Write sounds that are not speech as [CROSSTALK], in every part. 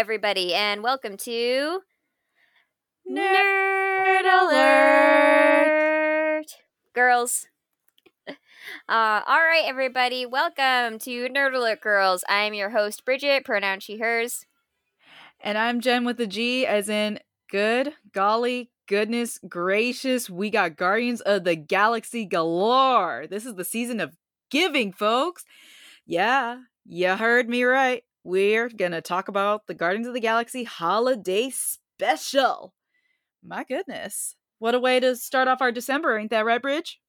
everybody, and welcome to Nerd Alert, girls. [LAUGHS] Uh, all right, everybody, welcome to Nerd Alert, girls. I am your host, Bridget, pronoun she, hers. And I'm Jen with the G, as in good, golly, goodness gracious. We got Guardians of the Galaxy galore. This is the season of giving, folks. Yeah, you heard me right. We're going to talk about the Guardians of the Galaxy holiday special. My goodness. What a way to start off our December, ain't that right, Bridge?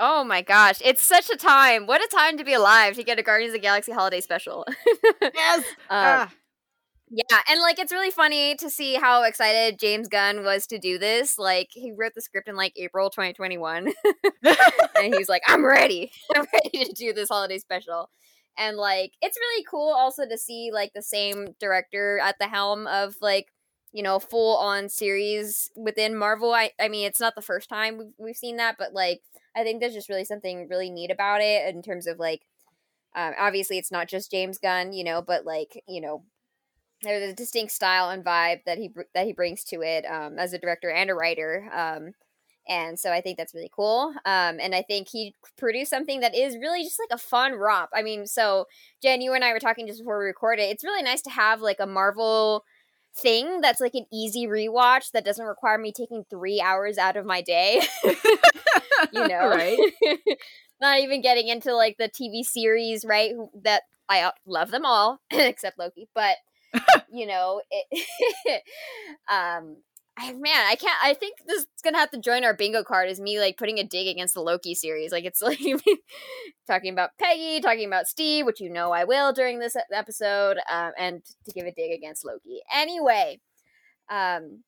Oh my gosh, it's such a time. What a time to be alive to get a Guardians of the Galaxy holiday special. yes. Uh, [LAUGHS] ah. Yeah, and like it's really funny to see how excited James Gunn was to do this. Like he wrote the script in like April 2021. [LAUGHS] and he's like, "I'm ready. [LAUGHS] I'm ready to do this holiday special." And like it's really cool also to see like the same director at the helm of like you know full on series within Marvel. I I mean, it's not the first time we've, we've seen that, but like I think there's just really something really neat about it in terms of like um, obviously it's not just James Gunn, you know, but like you know there's a distinct style and vibe that he that he brings to it um, as a director and a writer. Um, and so I think that's really cool. Um, and I think he produced something that is really just like a fun romp. I mean, so Jen, you and I were talking just before we recorded. It's really nice to have like a Marvel thing that's like an easy rewatch that doesn't require me taking three hours out of my day. [LAUGHS] you know, right? [LAUGHS] Not even getting into like the TV series, right? That I uh, love them all [CLEARS THROAT] except Loki, but [LAUGHS] you know, it, um, I, man, I can't. I think this is gonna have to join our bingo card. Is me like putting a dig against the Loki series? Like it's [LAUGHS] like talking about Peggy, talking about Steve, which you know I will during this episode, um, and to give a dig against Loki. Anyway, um,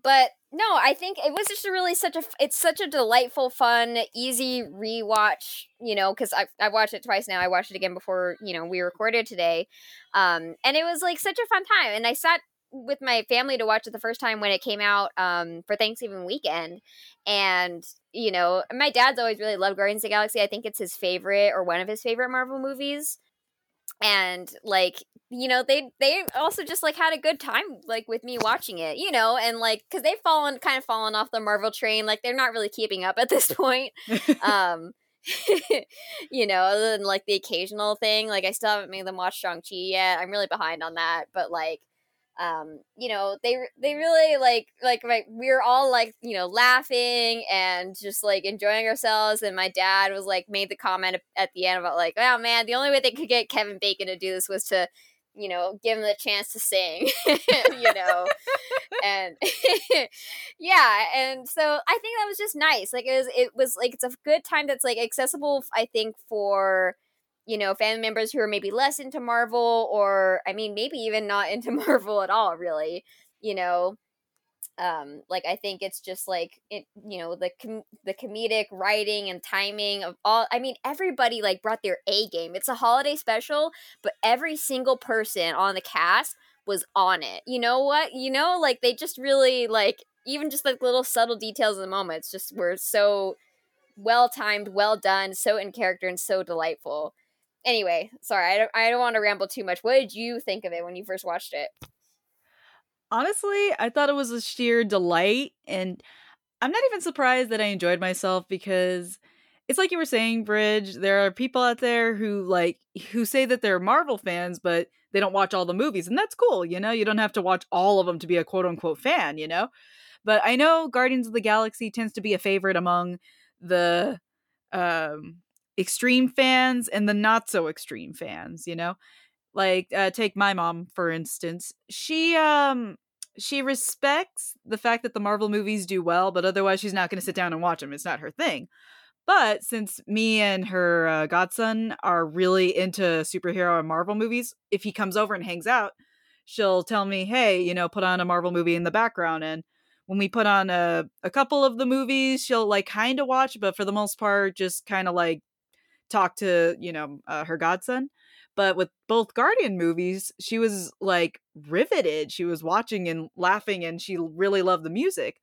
but no, I think it was just really such a it's such a delightful, fun, easy rewatch. You know, because I I watched it twice now. I watched it again before you know we recorded today, um, and it was like such a fun time. And I sat with my family to watch it the first time when it came out um, for Thanksgiving weekend, and you know, my dad's always really loved Guardians of the Galaxy. I think it's his favorite or one of his favorite Marvel movies. And like you know they they also just like had a good time like with me watching it you know? And like because they've fallen kind of fallen off the marvel train. Like they're not really keeping up at this [LAUGHS] point. Um [LAUGHS] you know other than like the occasional thing. Like i still haven't made them watch shang-chi yet. I'm really behind on that. But like um you know they they really like like like we were all like you know laughing and just like enjoying ourselves and my dad was like made the comment at the end about like oh man the only way they could get kevin bacon to do this was to you know give him the chance to sing [LAUGHS] you know? [LAUGHS] And [LAUGHS] yeah and so i think that was just nice like it was it was like it's a good time that's like accessible i think for you know, family members who are maybe less into Marvel or I mean maybe even not [LAUGHS] into Marvel at all really, you know. Um like I think it's just like it you know the com- the comedic writing and timing of all I mean everybody like brought their A game. It's a holiday special, but every single person on the cast was on it. You know what? You know like they just really like even just like little subtle details of the moments just were so well timed, well done, so in character and so delightful anyway, sorry, I don't, I don't want to ramble too much. What did you think of it when you first watched it? Honestly, I thought it was a sheer delight, and I'm not even surprised that I enjoyed myself because it's like you were saying, Bridge. There are people out there who like who say that they're Marvel fans, but they don't watch all the movies, and that's cool. You know, you don't have to watch all of them to be a quote unquote fan. You know, but I know Guardians of the Galaxy tends to be a favorite among the um extreme fans and the not so extreme fans, you know? Like uh, take my mom for instance. She um she respects the fact that the Marvel movies do well, but otherwise she's not going to sit down and watch them. It's not her thing. But since me and her uh, godson are really into superhero and Marvel movies, if he comes over and hangs out, she'll tell me, "Hey, you know, put on a Marvel movie in the background." And when we put on a a couple of the movies, she'll like kind of watch, but for the most part, just kind of like talk to you know uh, her godson but with both guardian movies she was like riveted. She was watching and laughing and she really loved the music.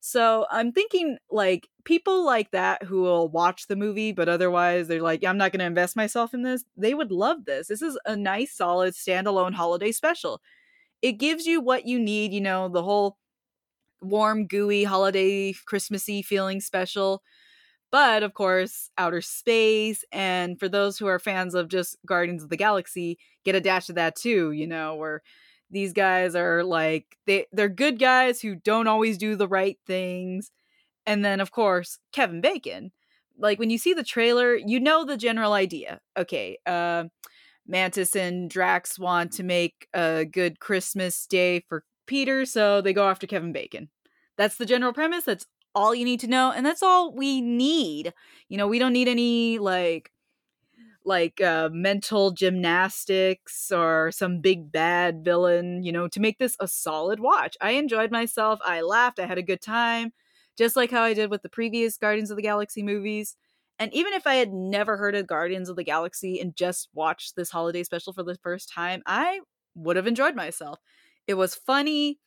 So i'm thinking like people like that who will watch the movie but otherwise they're like i'm not going to invest myself in this they would love this. This is a nice solid standalone holiday special. It gives you what you need, you know, the whole warm, gooey, holiday, Christmassy feeling special. But of course, outer space. And for those who are fans of just Guardians of the Galaxy, get a dash of that too, you know, where these guys are like they they're good guys who don't always do the right things. And then of course, Kevin Bacon. Like when you see the trailer, you know the general idea. Okay, uh Mantis and Drax want to make a good Christmas day for Peter, so they go after Kevin Bacon. That's the general premise. That's all you need to know, and that's all we need. You know, we don't need any like like uh, mental gymnastics or some big bad villain, you know, to make this a solid watch. I enjoyed myself. I laughed. I had a good time, just like how I did with the previous Guardians of the Galaxy movies. And even if I had never heard of Guardians of the Galaxy and just watched this holiday special for the first time, I would have enjoyed myself. It was funny,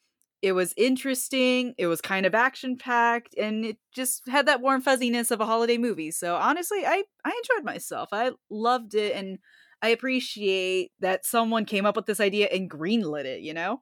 it was interesting, it was kind of action packed, and it just had that warm fuzziness of a holiday movie. So honestly, I I enjoyed myself. I loved it and I appreciate that someone came up with this idea and greenlit it, you know?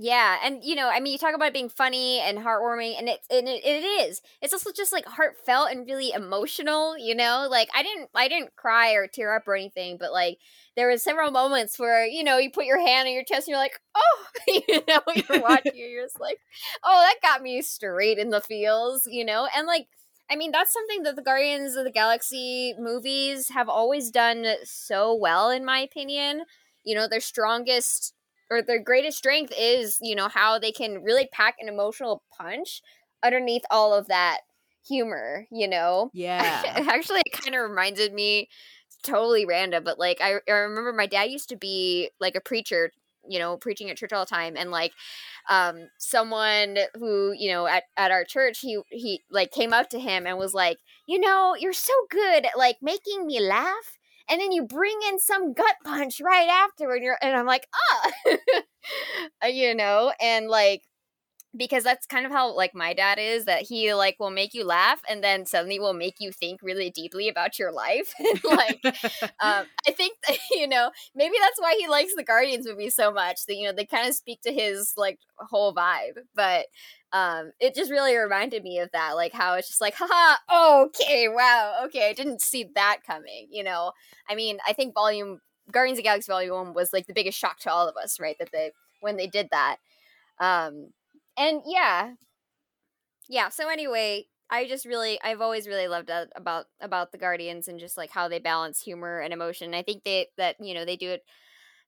Yeah, and you know, I mean, you talk about it being funny and heartwarming, and it and it, it is. It's also just like heartfelt and really emotional. You know, like I didn't I didn't cry or tear up or anything, but like there was several moments where you know you put your hand on your chest and you're like, oh, [LAUGHS] you know, you're watching, you're just like, oh, that got me straight in the feels, you know, and like. I mean, that's something that the Guardians of the Galaxy movies have always done so well, in my opinion. You know, their strongest or their greatest strength is you know how they can really pack an emotional punch underneath all of that humor you know? Yeah. [LAUGHS] Actually it kind of reminded me totally random but like I, I remember my dad used to be like a preacher you know preaching at church all the time and like um someone who you know at, at our church he he like came up to him and was like you know you're so good at like making me laugh and then you bring in some gut punch right after and you're and i'm like ah. [LAUGHS] You know and like because that's kind of how like my dad is that he like will make you laugh and then suddenly will make you think really deeply about your life. [LAUGHS] Like um, [LAUGHS] i think you know maybe that's why he likes the guardians movie so much that you know they kind of speak to his like whole vibe but um it just really reminded me of that like how it's just like haha okay wow okay i didn't see that coming you know? I mean i think volume guardians of galaxy volume 1 was like the biggest shock to all of us right that they when they did that um and yeah. Yeah so anyway i just really i've always really loved that about about the guardians and just like how they balance humor and emotion i think they that you know they do it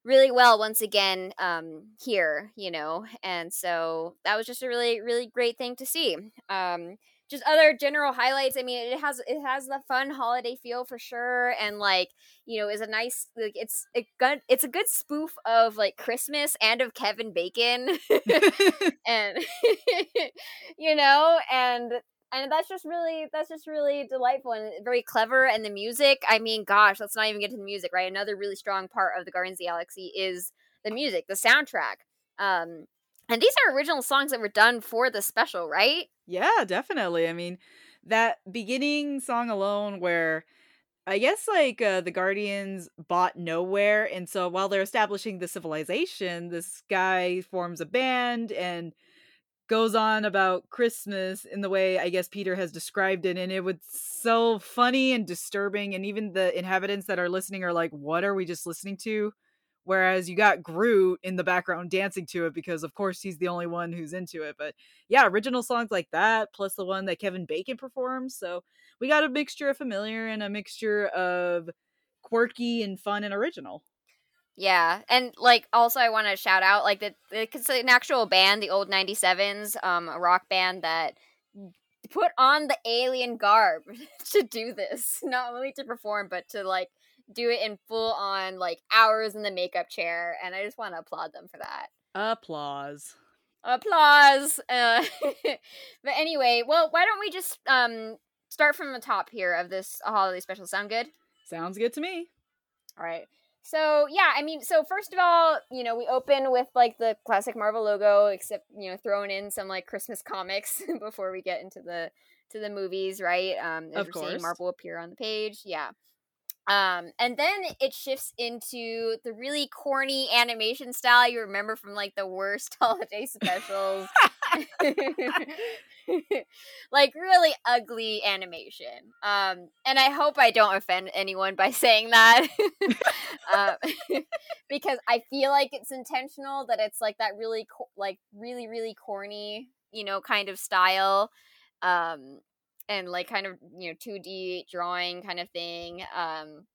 really well once again um here you know and so that was just a really really great thing to see. Um just other general highlights i mean it has it has the fun holiday feel for sure and like you know is a nice like it's a good it's a good spoof of like christmas and of kevin bacon. [LAUGHS] [LAUGHS] And [LAUGHS] you know and and that's just really that's just really delightful and very clever and the music i mean gosh let's not even get to the music right? Another really strong part of the guardians of the galaxy is the music the soundtrack um and these are original songs that were done for the special right? Yeah definitely i mean that beginning song alone where I guess like uh, the Guardians bought Knowhere, and so while they're establishing the civilization, this guy forms a band and goes on about Christmas in the way I guess Peter has described it, and it was so funny and disturbing. And even the inhabitants that are listening are like, "What are we just listening to?" Whereas you got Groot in the background dancing to it because, of course, he's the only one who's into it. But yeah, original songs like that, plus the one that Kevin Bacon performs. So we got a mixture of familiar and a mixture of quirky and fun and original. Yeah, and like also I want to shout out like the it's an actual band, the old '97s, um, a rock band that put on the alien garb [LAUGHS] to do this, not only to perform but to like do it in full on like hours in the makeup chair, and I just want to applaud them for that. Applause. Applause. Uh, [LAUGHS] but anyway, well, why don't we just um start from the top here of this holiday special? Sound good? Sounds good to me. All right. So yeah, I mean, so first of all, you know, we open with like the classic Marvel logo, except you know, throwing in some like Christmas comics [LAUGHS] before we get into the to the movies, right? Um, of course, Marvel appear on the page, yeah. Um, and then it shifts into the really corny animation style you remember from like the worst [LAUGHS] holiday specials. [LAUGHS] [LAUGHS] like really ugly animation. Um, and I hope I don't offend anyone by saying that. uh, [LAUGHS] [LAUGHS] because I feel like it's intentional that it's like that really co- like really really corny, you know, kind of style. Um, and like kind of, you know, 2D drawing kind of thing. Um,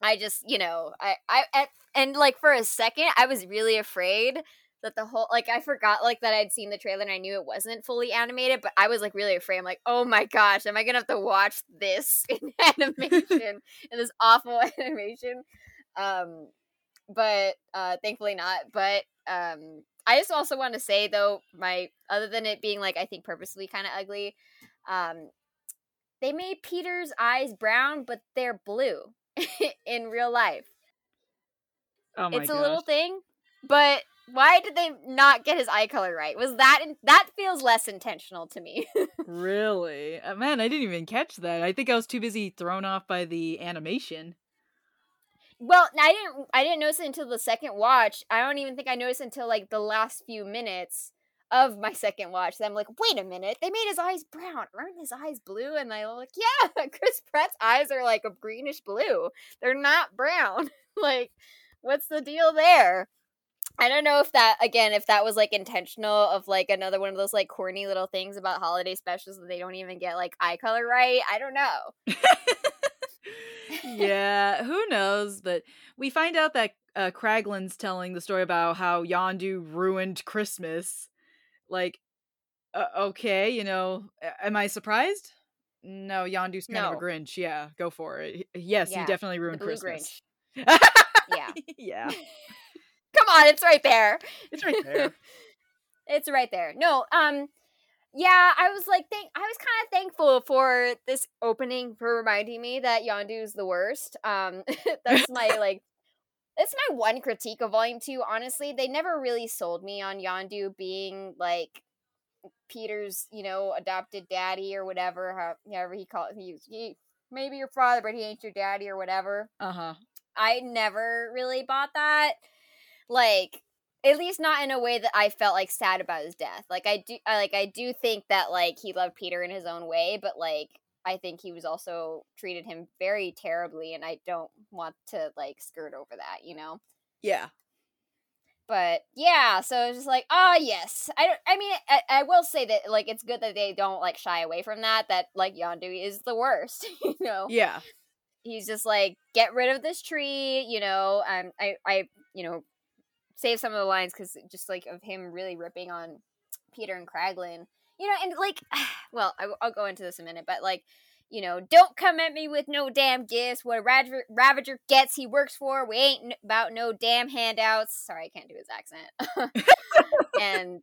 I just, you know, I, I, and like for a second, I was really afraid that the whole like I forgot like that I'd seen the trailer and I knew it wasn't fully animated, but I was like really afraid. I'm like, oh my gosh, am I gonna have to watch this [LAUGHS] in animation in this awful [LAUGHS] animation? Um, but uh, thankfully not. But um, I just also want to say though, my other than it being like I think purposely kind of ugly, um, they made Peter's eyes brown, but they're blue [LAUGHS] in real life. Oh my it's a gosh. little thing, but why did they not get his eye color right? Was that in- that feels less intentional to me? [LAUGHS] really? Uh, man, I didn't even catch that. I think I was too busy thrown off by the animation. well, I didn't I didn't notice it until the second watch. I don't even think I noticed until like the last few minutes of my second watch. Then I'm like, wait a minute, they made his eyes brown. Aren't his eyes blue? And I'm like, [LAUGHS] yeah, Chris Pratt's eyes are like a greenish blue. They're not brown. [LAUGHS] like, what's the deal there? I don't know if that again, if that was like intentional of like another one of those like corny little things about holiday specials that they don't even get like eye color right. I don't know. [LAUGHS] yeah, who knows? But we find out that uh, Kraglin's telling the story about how Yondu ruined Christmas. Like, uh, okay, you know, am I surprised? No, Yondu's kind of a Grinch. Yeah, go for it. Yes, Yeah, he definitely ruined Christmas. Grinch. [LAUGHS] Yeah. yeah, [LAUGHS] Come on, it's right there. it's right there. [LAUGHS] it's right there. No, um yeah, I was like thank I was kind of thankful for this opening for reminding me that Yondu's the worst. Um [LAUGHS] that's my [LAUGHS] like that's my one critique of volume 2 honestly. They never really sold me on Yondu being like Peter's, you know, adopted daddy or whatever, how, however he called he, he maybe your father but he ain't your daddy or whatever. Uh huh. I never really bought that. Like at least not in a way that I felt like sad about his death. Like I do I like I do think that like he loved Peter in his own way, but like I think he was also treated him very terribly and I don't want to like skirt over that, you know. Yeah. But yeah, so it's just like, ah, yes. I don't. I mean, I, I will say that like it's good that they don't like shy away from that. That like Yondu is the worst, [LAUGHS] you know. Yeah. he's just like get rid of this tree you know um i i you know save some of the lines because just like of him really ripping on peter and kraglin you know and like [SIGHS] well I, will go into this in a minute but like you know don't come at me with no damn gifts what a ravager, ravager gets he works for we ain't n- about no damn handouts sorry i can't do his accent [LAUGHS] and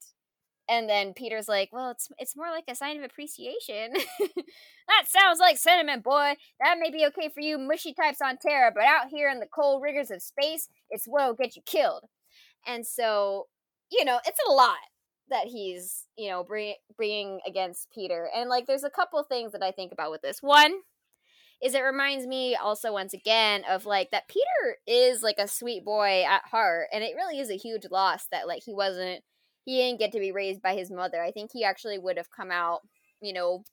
and then Peter's like, "Well, it's it's more like a sign of appreciation." [LAUGHS] that sounds like sentiment, boy. That may be okay for you mushy types on Terra, but out here in the cold rigors of space, it's what'll get you killed. And so, you know, it's a lot that he's you know bring, bringing against Peter. And like, there's a couple things that I think about with this. One is it reminds me also once again of like that Peter is like a sweet boy at heart, and it really is a huge loss that like he wasn't he didn't get to be raised by his mother. I think he actually would have come out, you know,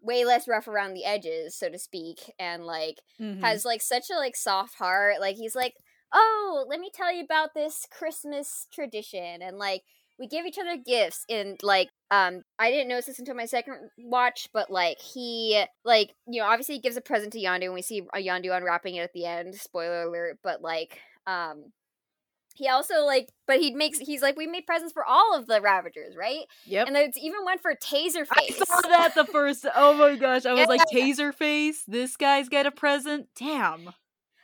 way less rough around the edges, so to speak, and like Mhm. has like such a like soft heart. Like he's like, "Oh, let me tell you about this Christmas tradition." And like we give each other gifts and like um I didn't notice this until my second watch, but like he like, you know, obviously he gives a present to Yondu and we see Yondu unwrapping it at the end. Spoiler alert, but like um he also like but he makes he's like we made presents for all of the ravagers right Yep. and there's even one for taser I face saw that the first. Oh my gosh! I was like, [LAUGHS] Yeah. Taserface. This guy's got a present. Damn.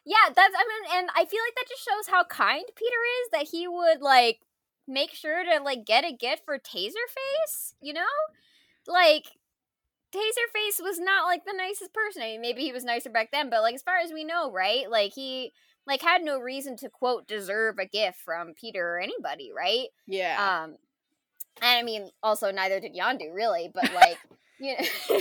Yeah that's i mean and i feel like that just shows how kind peter is that he would like make sure to like get a gift for taserface you know? Like taserface was not like the nicest person. I mean maybe he was nicer back then but like as far as we know right? Like he like had no reason to quote deserve a gift from peter or anybody right? Yeah. Um, and I mean, also neither did Yondu really, but [LAUGHS] like, you know, [LAUGHS]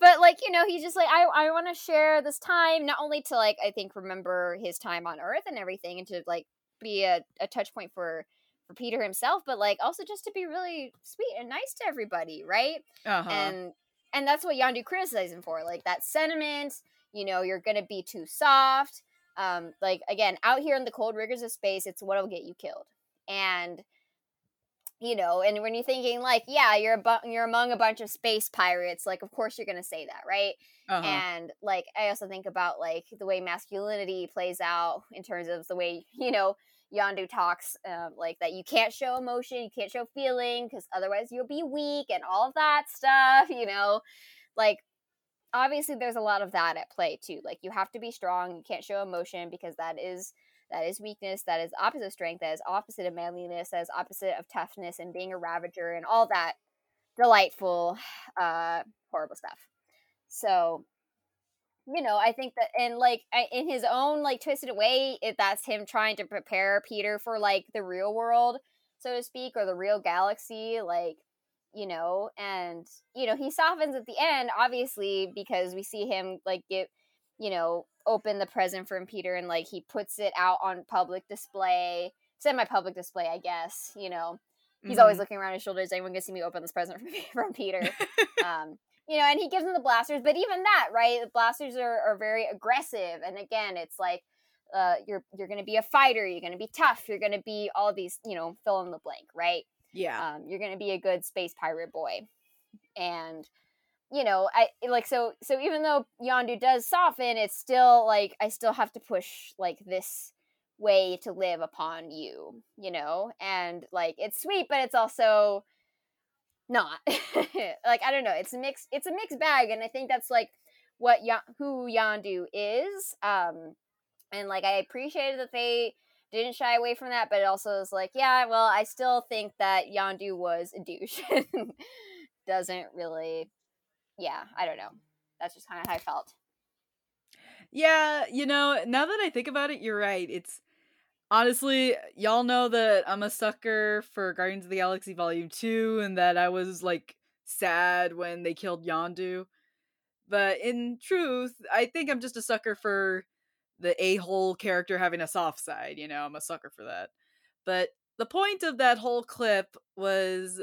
but like you know he's just like i i want to share this time not only to like i think remember his time on earth and everything and to like be a, a touch point for for peter himself but like also just to be really sweet and nice to everybody right uh-huh. and and that's what yondu criticized him for like that sentiment you know you're gonna be too soft um like again out here in the cold rigors of space it's what'll get you killed and you know and when you're thinking like yeah you're a bu- you're among a bunch of space pirates like of course you're gonna say that right uh-huh. and like i also think about like the way masculinity plays out in terms of the way [LAUGHS] you know yondu talks um, like that you can't show emotion you can't show feeling because otherwise you'll be weak and all of that stuff you know like obviously there's a lot of that at play too like you have to be strong you can't show emotion because that is that is weakness that is opposite of strength that is opposite of manliness that is opposite of toughness and being a ravager and all that delightful [SIGHS] uh horrible stuff. So you know i think that and like in his own like twisted way if that's him trying to prepare peter for like the real world so to speak or the real galaxy like you know and you know he softens at the end obviously because we see him like get you know open the present from peter and like he puts it out on public display semi-public display i guess you know he's mm-hmm. always looking around his shoulders anyone can see me open this present from, [LAUGHS] from peter [LAUGHS] um you know and he gives him the blasters but even that right the blasters are, are very aggressive and again it's like uh, you're you're gonna be a fighter you're gonna be tough you're gonna be all these you know fill in the blank right yeah. Um, you're going to be a good space pirate boy. And you know, I like so so even though Yondu does soften, it's still like I still have to push like this way to live upon you, you know? And like it's sweet, but it's also not. [LAUGHS] like I don't know, it's a mix it's a mixed bag and I think that's like what y- who is. Um and like I appreciated that they didn't shy away from that, but it also is like, yeah, well, I still think that Yondu was a douche. [LAUGHS] Doesn't really, yeah, I don't know. That's just kind of how I felt. Yeah, you know, now that I think about it, you're right. It's honestly, y'all know that I'm a sucker for Guardians of the Galaxy Volume 2 and that I was like sad when they killed Yondu. But in truth, I think I'm just a sucker for the a-hole character having a soft side, you know, I'm a sucker for that. But the point of that whole clip was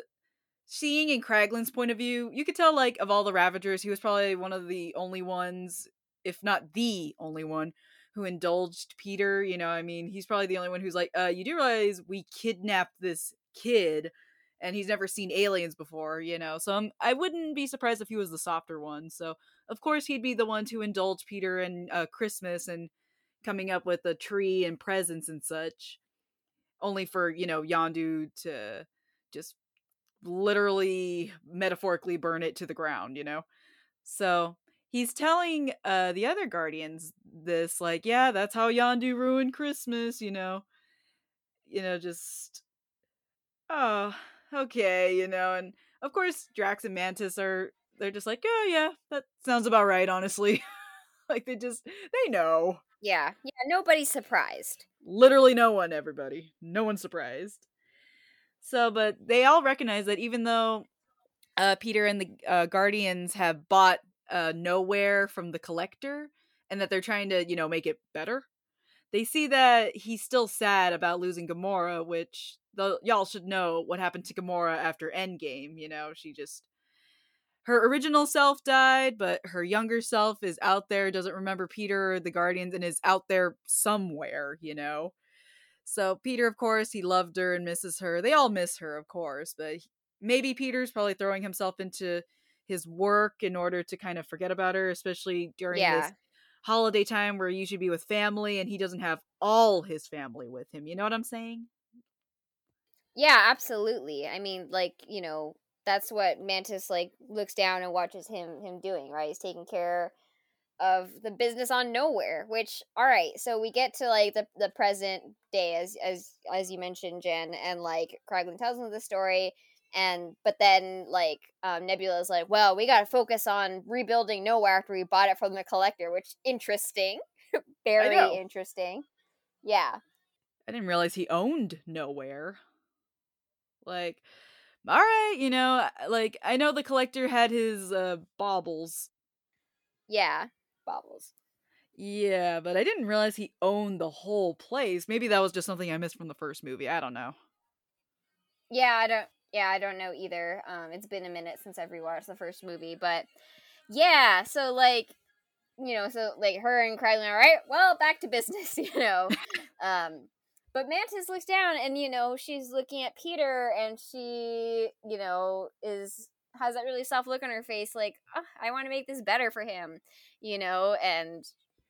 seeing in Kraglin's point of view, you could tell like of all the Ravagers, he was probably one of the only ones, if not the only one, who indulged Peter. You know, I mean, he's probably the only one who's like, uh, you do realize we kidnapped this kid and he's never seen aliens before, you know. So I'm, I wouldn't be surprised if he was the softer one. So of course he'd be the one to indulge Peter and uh, Christmas and coming up with a tree and presents and such only for you know yondu to just literally metaphorically burn it to the ground you know so he's telling uh the other guardians this like yeah that's how yondu ruined christmas you know you know just oh okay you know and of course drax and mantis are they're just like oh yeah that sounds about right honestly [LAUGHS] like they just they know yeah. Yeah. Nobody's surprised. Literally no one, everybody. No one's surprised. So, but they all recognize that even though uh, Peter and the uh, Guardians have bought uh, Knowhere from the Collector and that they're trying to, you know, make it better, they see that he's still sad about losing Gamora, which the, y'all should know what happened to Gamora after Endgame. You know, she just her original self died, but her younger self is out there, doesn't remember Peter or the Guardians, and is out there somewhere, you know? So, Peter, of course, he loved her and misses her. They all miss her, of course, but maybe Peter's probably throwing himself into his work in order to kind of forget about her, especially during yeah. this holiday time where you should be with family and he doesn't have all his family with him. You know what I'm saying? Yeah, absolutely. I mean, like, you know, that's what Mantis like looks down and watches him him doing, right? He's taking care of the business on Knowhere which all right, so we get to like the the present day as as as you mentioned, Jen, and like Kraglin tells him the story and but then like um Nebula is like, well, we gotta focus on rebuilding Knowhere after we bought it from the collector, which interesting. [LAUGHS] Very interesting. Yeah. I didn't realize he owned Knowhere Like all right, you know, like I know the collector had his uh baubles Yeah, Baubles. Yeah, but I didn't realize he owned the whole place. Maybe that was just something I missed from the first movie. I don't know. Yeah, I don't. Yeah, I don't know either. Um, it's been a minute since I've rewatched the first movie, but yeah. So like, you know, so like her and Kraglin, all right, well, back to business, [LAUGHS] you know. um, but Mantis looks down, and you know, she's looking at Peter, and she, you know, is has that really soft look on her face, like, oh, I want to make this better for him, you know, and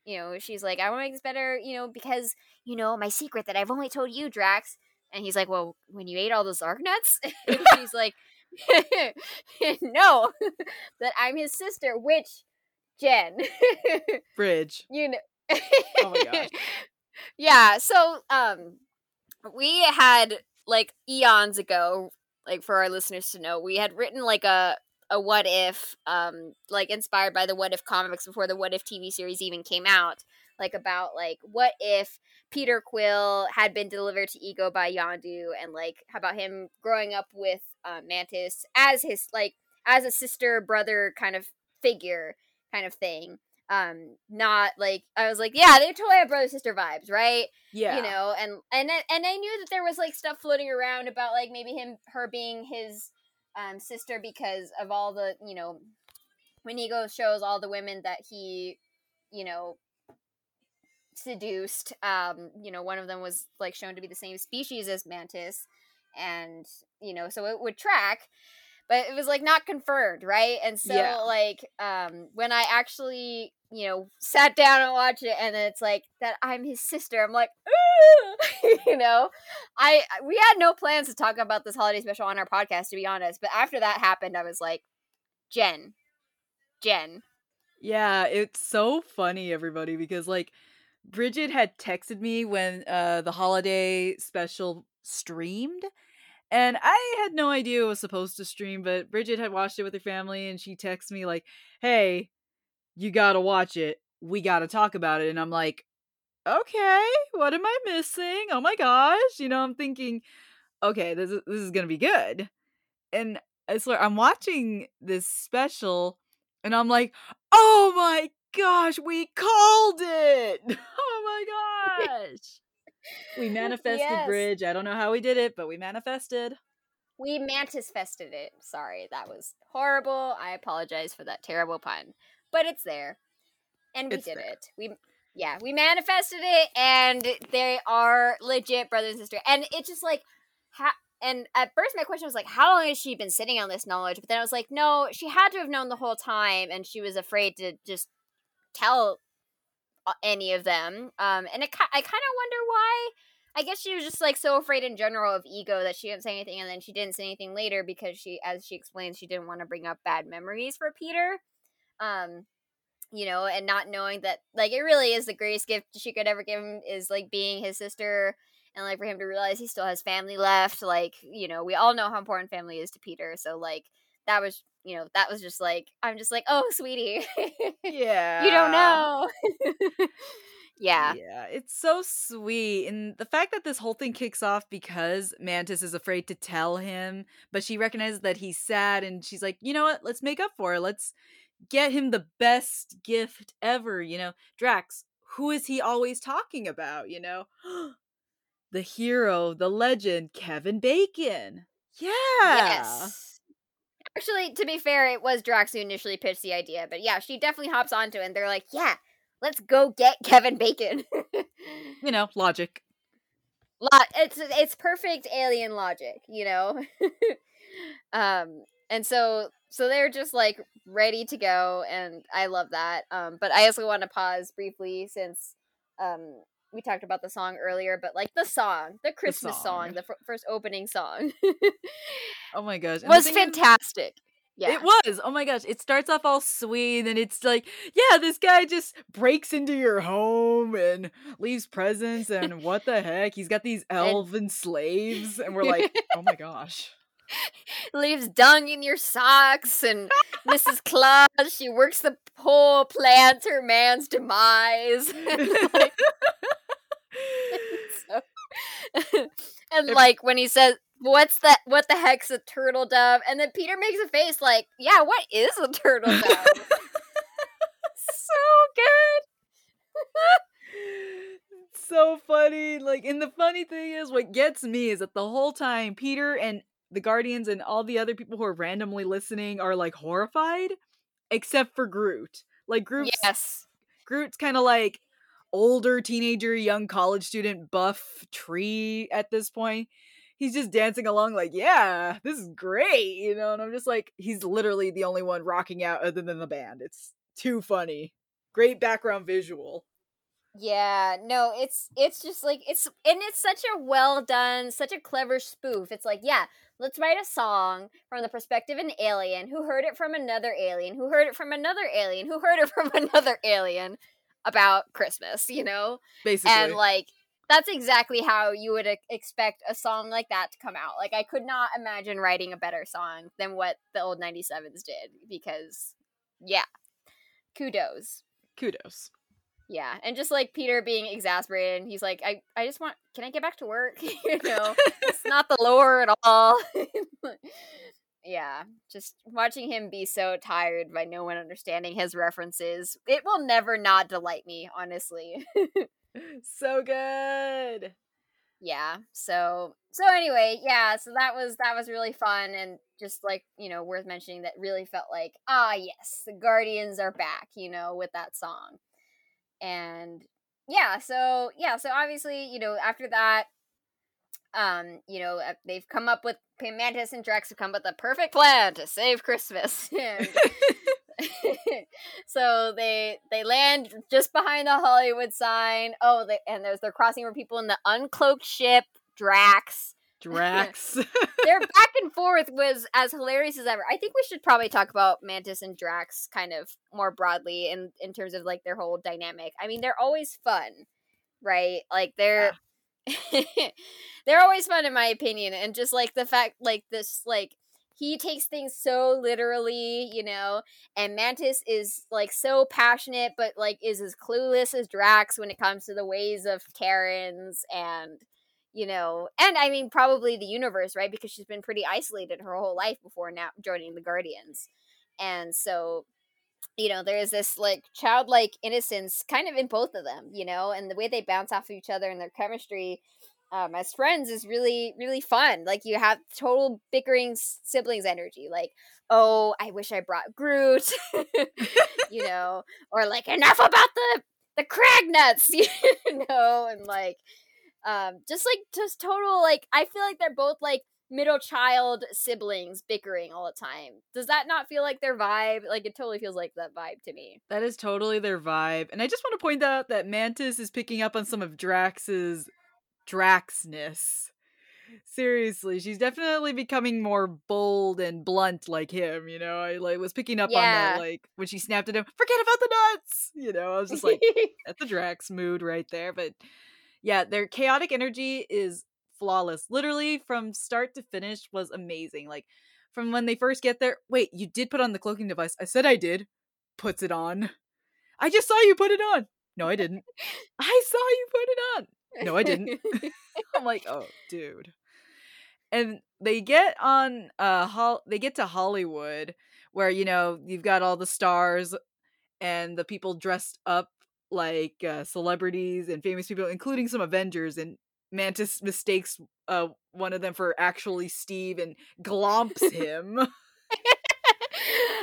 you know, she's like, I want to make this better, you know, because you know my secret that I've only told you, Drax. And he's like, Well, when you ate all those Zark nuts? [LAUGHS] and she's like, [LAUGHS] No, [LAUGHS] that I'm his sister, which Jen. Bridge. You know. oh my gosh. Yeah, so um we had like eons ago, like for our listeners to know, we had written like a a what if um like inspired by the what if comics before the what if TV series even came out like about like what if Peter Quill had been delivered to Ego by Yondu, and like how about him growing up with uh, Mantis as his like as a sister brother kind of figure kind of thing. Um, not like I was like, yeah, they totally have brother sister vibes, right? Yeah, you know, and and and I knew that there was like stuff floating around about like maybe him her being his um sister because of all the you know when Ego shows all the women that he you know seduced. Um, you know, one of them was like shown to be the same species as Mantis, and you know, so it would track, but it was like not confirmed, right? And so Yeah. like um when I actually you know sat down and watched it, and then it's like that I'm his sister. I'm like, [LAUGHS] you know, I we had no plans to talk about this holiday special on our podcast, to be honest. But after that happened, I was like, Jen, Jen, Yeah, it's so funny, everybody, because like Bridget had texted me when uh the holiday special streamed, and I had no idea it was supposed to stream, but Bridget had watched it with her family and she texted me like, "Hey, you got to watch it. We got to talk about it." And I'm like, "Okay, what am I missing? Oh my gosh." You know, I'm thinking, "Okay, this is this is going to be good." And I swear I'm watching this special and I'm like, "Oh my gosh, we called it! [LAUGHS] Oh my [LAUGHS] gosh!" We [LAUGHS] manifested Yes. bridge. I don't know how we did it, but we manifested. We mantis fested it. Sorry, that was horrible. I apologize for that terrible pun. But it's there. And we It's did there. it. We yeah, we manifested it and they are legit brother and sister. And it's just like how and at first my question was like how long has she been sitting on this knowledge? But then I was like no, she had to have known the whole time and she was afraid to just tell any of them. Um and it, I kind of wonder why I guess she was just like so afraid in general of ego that she didn't say anything, and then she didn't say anything later because she, as she explains, she didn't want to bring up bad memories for Peter. Um, you know, and not knowing that like it really is the greatest gift she could ever give him is like being his sister and like for him to realize he still has family left. Like, you know, we all know how important family is to Peter. So like that was you know, that was just like I'm just like, oh sweetie. Yeah. [LAUGHS] you don't know. [LAUGHS] yeah. Yeah, it's so sweet. And the fact that this whole thing kicks off because Mantis is afraid to tell him, but she recognizes that he's sad and she's like, you know what? Let's make up for it. Let's get him the best gift ever. You know, Drax, who is he always talking about? You know, [GASPS] the hero, the legend, Kevin Bacon. Yeah. Yes. Actually, to be fair, it was Drax who initially pitched the idea, but yeah, she definitely hops onto it and they're like, yeah, let's go get [LAUGHS] Kevin Bacon. [LAUGHS] You know, logic. Lot it's it's perfect alien logic, you know. [LAUGHS] um and so so they're just like ready to go and I love that. Um but I also want to pause briefly since um we talked about the song earlier, but like the song, the Christmas song, song. the f- first opening song [LAUGHS] Oh my gosh. And was thing is- fantastic. Yeah. It was. Oh my gosh. It starts off all sweet and it's like, yeah, this guy just breaks into your home and leaves presents and [LAUGHS] what the heck? He's got these elven slaves and we're like, [LAUGHS] "Oh my gosh." leaves dung in your socks and Mrs. Claus, she works the pole, plans her man's demise. Like, [LAUGHS] so- [LAUGHS] and If- like when he says what's that what the heck's a turtle dove and then peter makes a face like yeah what is a turtle dove [LAUGHS] so good. so funny. Like, and the funny thing is, what gets me is that the whole time Peter and the Guardians and all the other people who are randomly listening are like horrified, except for Groot. Like Groot's yes, Groot's kind of like older teenager, young college student, buff tree at this point. He's just dancing along, like, yeah, this is great, you know. And I'm just like, he's literally the only one rocking out other than the band. It's too funny. Great background visual. Yeah, no, it's it's just like it's and it's such a well done, such a clever spoof. It's like, yeah, let's write a song from the perspective of an alien who heard it from another alien, who heard it from another alien, who heard it from [LAUGHS] another alien about Christmas, you know? Basically. And like that's exactly how you would expect a song like that to come out. Like I could not imagine writing a better song than what the old 97s did because yeah. Kudos. Kudos. Yeah, and just like Peter being exasperated, he's like, "I, I just want, can I get back to work? [LAUGHS] you know, [LAUGHS] it's not the lore at all." [LAUGHS] yeah, just watching him be so tired by no one understanding his references, it will never not delight me, honestly. [LAUGHS] [LAUGHS] so good. Yeah. So so anyway, yeah, so that was that was really fun and just like, you know, worth mentioning that really felt like, ah yes, the Guardians are back, you know, with that song. And yeah, so yeah, so obviously, you know, after that um, you know, uh, they've come up with Mantis and Drax have come up with the perfect plan to save Christmas. [LAUGHS] and [LAUGHS] so they they land just behind the Hollywood sign. Oh, they, and there's they're crossing over people in the uncloaked ship Drax. Drax. [LAUGHS] Their back and forth was as hilarious as ever. I think we should probably talk about Mantis and Drax kind of more broadly in in terms of like their whole dynamic. I mean, they're always fun, right? Like they're yeah. [LAUGHS] they're always fun in my opinion, and just like the fact like this like he takes things so literally, you know, and Mantis is like so passionate, but like is as clueless as Drax when it comes to the ways of Terrans and you know, and I mean probably the universe, right? Because she's been pretty isolated her whole life before now joining the Guardians. And so you know, there is this like childlike innocence kind of in both of them, you know, and the way they bounce off of each other and their chemistry um, as friends is really really fun. Like you have total bickering siblings energy. Like, oh, I wish I brought Groot, [LAUGHS] you know, or like enough about the the crag nuts, [LAUGHS] you know, and like um, just like just total like I feel like they're both like middle child siblings bickering all the time. Does that not feel like their vibe? Like it totally feels like that vibe to me. That is totally their vibe. And I just want to point out that Mantis is picking up on some of Drax's Draxness. Seriously, she's definitely becoming more bold and blunt like him, you know. I like was picking up yeah. on that like when she snapped at him, forget about the nuts. You know, I was just like [LAUGHS] that's a Drax mood right there. But yeah, their chaotic energy is flawless. Literally from start to finish was amazing. Like from when they first get there, wait, you did put on the cloaking device. I said I did. Puts it on. I just saw you put it on. No, I didn't. [LAUGHS] I saw you put it on. No, I didn't. [LAUGHS] [LAUGHS] I'm like, oh, dude. And they get on uh Hol- they get to Hollywood where you know you've got all the stars and the people dressed up like uh, celebrities and famous people including some Avengers and Mantis mistakes uh one of them for actually Steve and glomps him. [LAUGHS]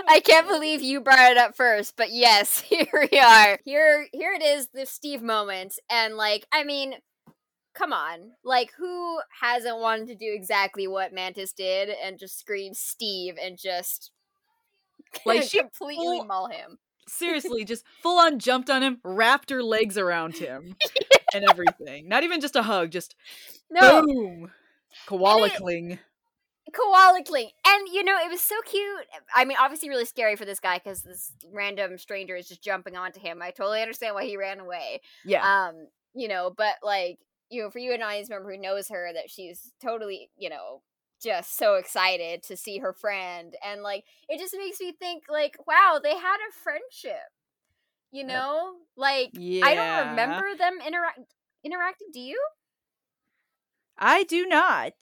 I can't believe you brought it up first, but yes, [LAUGHS] here we are. Here here it is, the Steve moment. And like, I mean, come on. Like who hasn't wanted to do exactly what Mantis did and just scream Steve and just like [LAUGHS] she completely full, maul him. Seriously, just full on jumped on him, wrapped her legs around him yeah. [LAUGHS] and everything. Not even just a hug, just no. boom. Koala cling koala cling and you know it was so cute i mean obviously really scary for this guy because this random stranger is just jumping onto him i totally understand why he ran away yeah um you know but like you know for you an audience member who knows her that she's totally you know just so excited to see her friend and like it just makes me think like wow they had a friendship you uh, know like yeah. i don't remember them interact interacting do you I do not.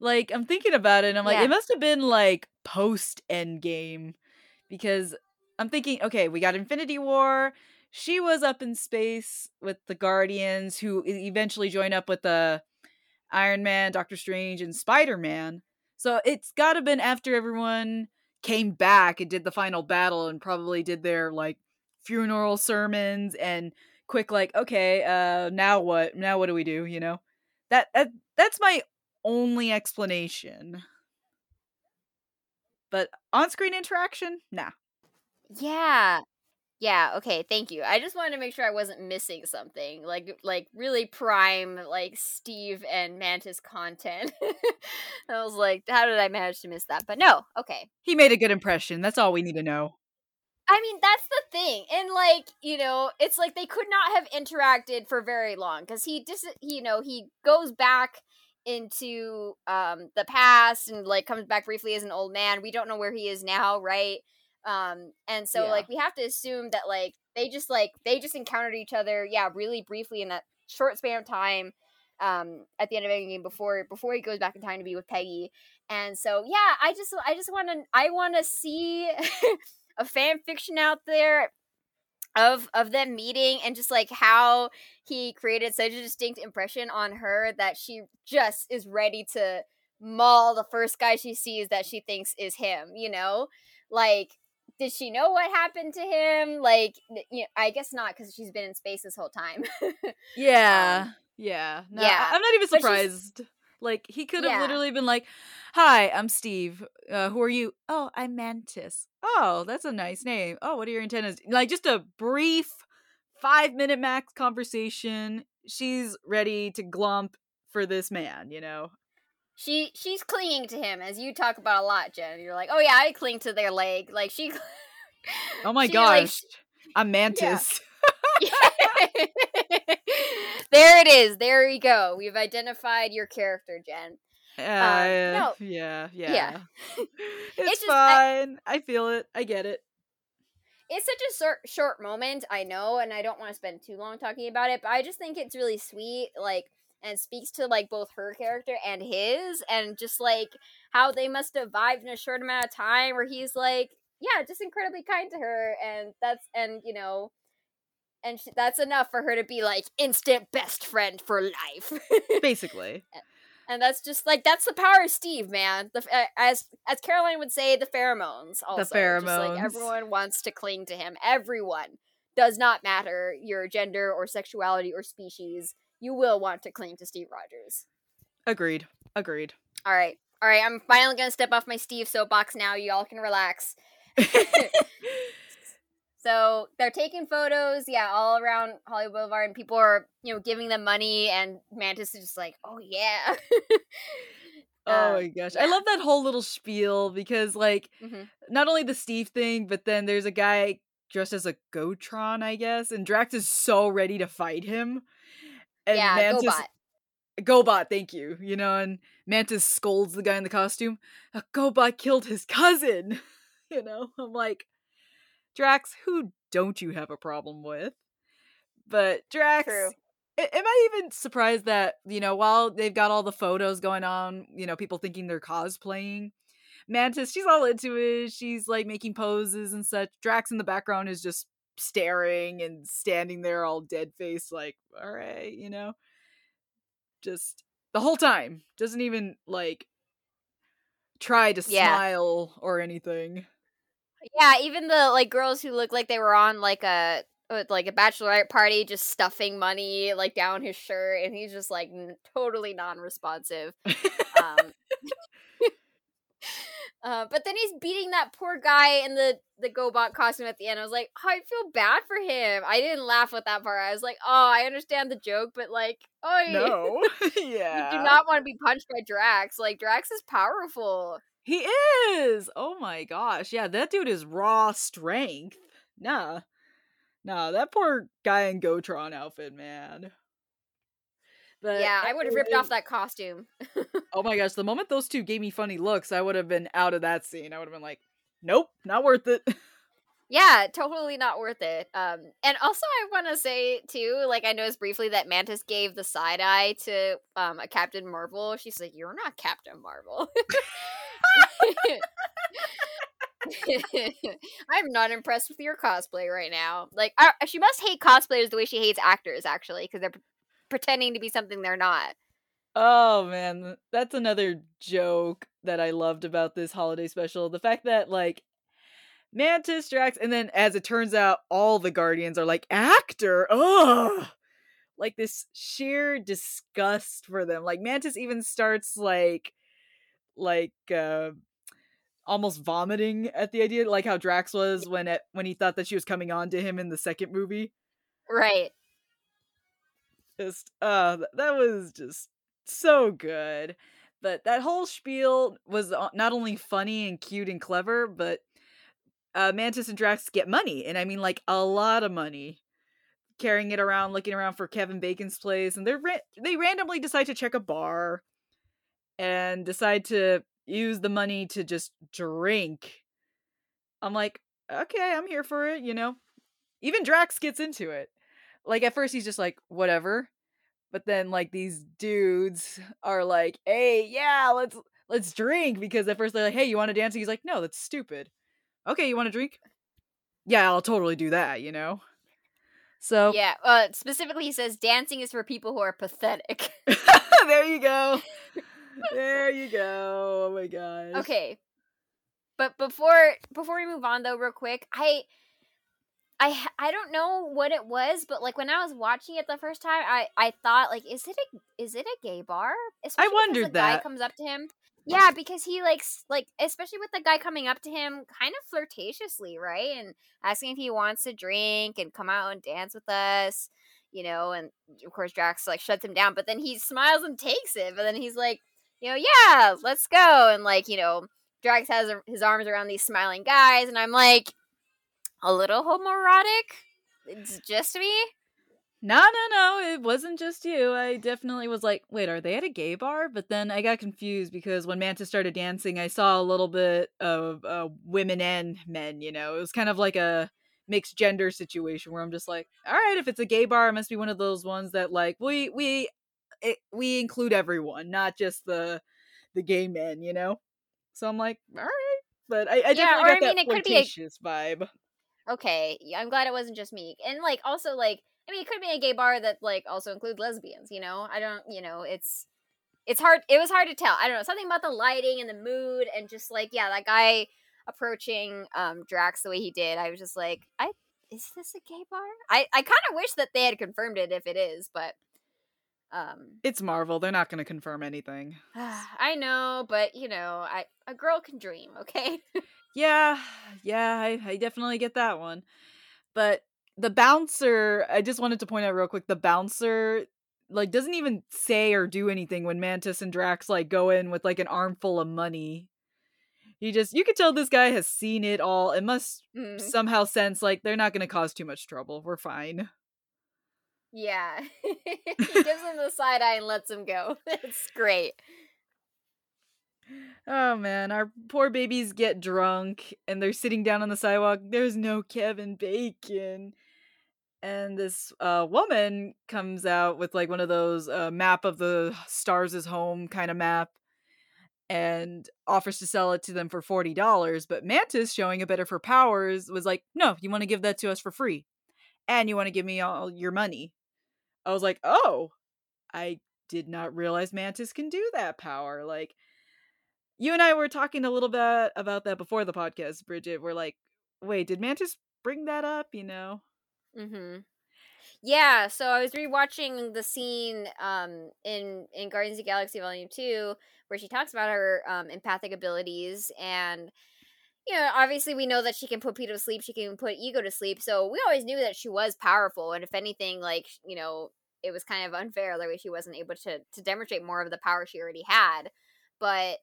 Like I'm thinking about it and I'm like, yeah. it must have been like post end game because I'm thinking, okay, we got Infinity War. She was up in space with the Guardians, who eventually join up with the Iron Man, Doctor Strange, and Spider Man. So it's got to been after everyone came back and did the final battle and probably did their like funeral sermons and quick like okay uh now what? Now what do we do? you know? That, that that's my only explanation. But on-screen interaction? Nah. Yeah yeah, okay, thank you. I just wanted to make sure I wasn't missing something. Like like really prime like Steve and Mantis content. [LAUGHS] I was like, how did I manage to miss that? But no, okay. He made a good impression. That's all we need to know. I mean, that's the thing. And like, you know, it's like they could not have interacted for very long cuz he just dis- you know, he goes back into um the past and like comes back briefly as an old man. We don't know where he is now, right? Um, and so yeah. like we have to assume that like they just like they just encountered each other, yeah, really briefly in that short span of time um at the end of the game before before he goes back in time to be with Peggy. And so yeah, I just I just want to I want to see [LAUGHS] a fan fiction out there of of them meeting and just like how he created such a distinct impression on her that she just is ready to maul the first guy she sees that she thinks is him, you know? Like did she know what happened to him? Like, you know, I guess not because she's been in space this whole time. [LAUGHS] yeah, um, yeah, no, yeah. I'm not even surprised. Like, he could have yeah. literally been like, "Hi, I'm Steve. Uh, who are you? Oh, I'm Mantis. Oh, that's a nice name. Oh, what are your antennas? Like, just a brief five minute max conversation. She's ready to glump for this man, you know she she's clinging to him as you talk about a lot, Jen. You're like, oh yeah, I cling to their leg. Like she. oh my [LAUGHS] she, gosh, like, I'm mantis. Yeah. [LAUGHS] there it is. There we go. We've identified your character, Jen. Uh, um, no. Yeah, yeah, yeah. [LAUGHS] it's, it's just, fine. I, I feel it. I get it it's such a short, short moment, I know, and I don't want to spend too long talking about it, but I just think it's really sweet. Like, and speaks to like both her character and his and just like how they must have vibed in a short amount of time where he's like yeah just incredibly kind to her and that's and you know and she, that's enough for her to be like instant best friend for life. Basically. [LAUGHS] And that's just like that's the power of steve man. The as as caroline would say the pheromones also the pheromones just, like everyone wants to cling to him. Everyone does not matter your gender or sexuality or species you will want to cling to Steve Rogers. Agreed. Agreed. All right. All right. I'm finally going to step off my Steve soapbox now. You all can relax. [LAUGHS] so they're taking photos, yeah, all around Hollywood Boulevard, and people are, you know, giving them money, and Mantis is just like, oh, yeah. [LAUGHS] oh um, my gosh. Yeah. I love that whole little spiel because, like, mm-hmm. not only the Steve thing, but then there's a guy dressed as a Gotron, I guess, and Drax is so ready to fight him. And yeah, Mantis, GoBot. GoBot, thank you. You know, and Mantis scolds the guy in the costume. A GoBot killed his cousin. [LAUGHS] you know, I'm like, Drax, who don't you have a problem with? But Drax, True. am I even surprised that you know while they've got all the photos going on, you know, people thinking they're cosplaying. Mantis, she's all into it. She's like making poses and such. Drax in the background is just staring and standing there all dead face like all right you know just the whole time doesn't even like try to yeah. smile or anything yeah even the like girls who look like they were on like a uh, like a bachelorette party just stuffing money like down his shirt and he's just like n- totally non-responsive um [LAUGHS] [LAUGHS] [LAUGHS] uh, but then he's beating that poor guy in the the GoBot costume at the end. I was like, oh, I feel bad for him. I didn't laugh with that part. I was like, oh, I understand the joke, but like, oh no, yeah, [LAUGHS] [LAUGHS] you do not want to be punched by Drax. Like Drax is powerful. He is. Oh my gosh, yeah, that dude is raw strength. Nah, nah, that poor guy in Gotron outfit, man. But yeah, I would have ripped off that costume. [LAUGHS] oh my gosh, the moment those two gave me funny looks, I would have been out of that scene. I would have been like, nope, not worth it. [LAUGHS] yeah, totally not worth it. Um, and also I want to say too, like I noticed briefly that Mantis gave the side eye to um a Captain Marvel. She's like, "You're not Captain Marvel." [LAUGHS] I'm not impressed with your cosplay right now. Like, I, she must hate cosplayers the way she hates actors, actually, because they're p- pretending to be something they're not. Oh man, that's another joke that I loved about this holiday special. The fact that like Mantis, Drax, and then as it turns out, all the Guardians are like actor. Ugh. Like this sheer disgust for them. Like Mantis even starts like like uh almost vomiting at the idea like how Drax was when it when he thought that she was coming on to him in the second movie. Right. Just uh that was just so good. But that whole spiel was not only funny and cute and clever, but uh, Mantis and Drax get money, and I mean like a lot of money, carrying it around, looking around for Kevin Bacon's place, and they ra- they randomly decide to check a bar, and decide to use the money to just drink. I'm like, okay, I'm here for it, you know. Even Drax gets into it. Like at first he's just like, whatever. But then like these dudes are like, hey, yeah, let's let's drink because at first they're like, hey, you want to dance? And he's like, no, that's stupid okay, you want to drink? Yeah, I'll totally do that, you know? So. Yeah, uh, specifically, he says dancing is for people who are pathetic. [LAUGHS] there you go. there you go. Oh my gosh. Okay. But before before we move on though real quick, I I I don't know what it was, but like when I was watching it the first time, I I thought like is it a is it a gay bar? Especially I wondered the that. Guy comes up to him. Yeah, because he likes like especially with the guy coming up to him kind of flirtatiously, right? And asking if he wants to drink and come out and dance with us, you know, and of course Drax like shuts him down, but then he smiles and takes it, but then he's like, you know, yeah, let's go and like, you know, Drax has his arms around these smiling guys and I'm like a little homoerotic. It's just me. No, no, no. It wasn't just you. I definitely was like, wait, are they at a gay bar? But then I got confused because when Mantis started dancing, I saw a little bit of uh, women and men, you know? It was kind of like a mixed gender situation where I'm just like, all right, if it's a gay bar, it must be one of those ones that like we we it, we include everyone, not just the the gay men, you know. So I'm like, all right, but I, I definitely yeah, got I mean, that flirtatious a... vibe. Okay, I'm glad it wasn't just me, and like also like I mean, it could be a gay bar that like also includes lesbians. You know, I don't. You know, it's it's hard. It was hard to tell. I don't know something about the lighting and the mood and just like yeah, that guy approaching um Drax the way he did. I was just like, I is this a gay bar? I I kind of wish that they had confirmed it if it is, but um it's Marvel. They're not going to confirm anything. [SIGHS] I know, but you know, I a girl can dream. Okay. [LAUGHS] yeah, yeah, I, I definitely get that one. But the bouncer i just wanted to point out real quick the bouncer like doesn't even say or do anything when mantis and drax like go in with like an armful of money. He just you could tell this guy has seen it all it must mm. somehow sense like they're not going to cause too much trouble we're fine. Yeah. [LAUGHS] He gives him the side eye and lets him go. [LAUGHS] It's great Oh man, our poor babies get drunk and they're sitting down on the sidewalk. There's no Kevin Bacon and this uh, woman comes out with like one of those uh, map of the stars' is home kind of map and offers to sell it to them for $40 but mantis showing a bit of her powers was like no you want to give that to us for free and you want to give me all your money i was like oh i did not realize mantis can do that power like you and i were talking a little bit about that before the podcast bridget we're like wait did mantis bring that up you know Mm-hmm. Yeah, so I was rewatching the scene um, in in Guardians of Galaxy Volume Two where she talks about her um, empathic abilities, and you know, obviously we know that she can put Peter to sleep, she can put Ego to sleep. So we always knew that she was powerful, and if anything, like you know, it was kind of unfair the way she wasn't able to to demonstrate more of the power she already had. But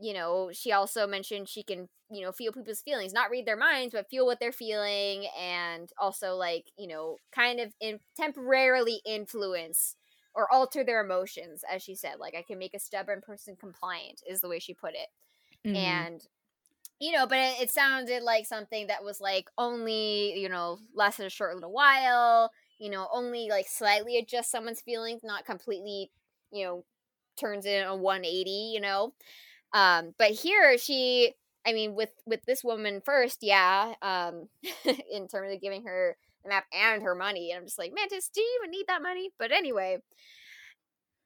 you know, she also mentioned she can, you know, feel people's feelings, not read their minds, but feel what they're feeling and also like, you know, kind of in temporarily influence or alter their emotions, as she said. Like I can make a stubborn person compliant is the way she put it. Mm-hmm. And you know, but it, it sounded like something that was like only, you know, lasted a short little while, you know, only like slightly adjust someone's feelings, not completely, you know, turns in a 180, you know. Um, but here she I mean, with with this woman first, yeah, um, [LAUGHS] in terms of giving her the map and her money, and I'm just like, Mantis, do you even need that money? But anyway,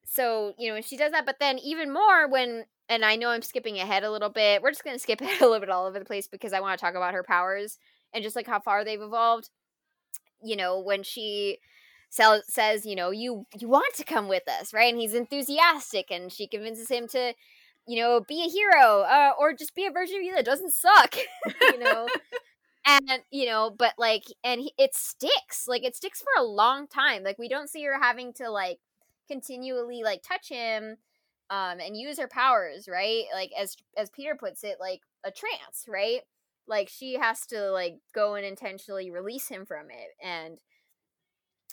so you know, she does that, but then even more when, and I know I'm skipping ahead a little bit. We're just gonna skip [LAUGHS] ahead a little bit all over the place because I want to talk about her powers and just like how far they've evolved. You know, when she says, you know, you you want to come with us, right? And he's enthusiastic, and she convinces him to you know, be a hero uh, or just be a version of you that doesn't suck, [LAUGHS] you know. [LAUGHS] and you know, but like, and he, it sticks. Like it sticks for a long time. Like we don't see her having to like continually like touch him um and use her powers, right? Like as as Peter puts it, like a trance, right? Like she has to like go and intentionally release him from it and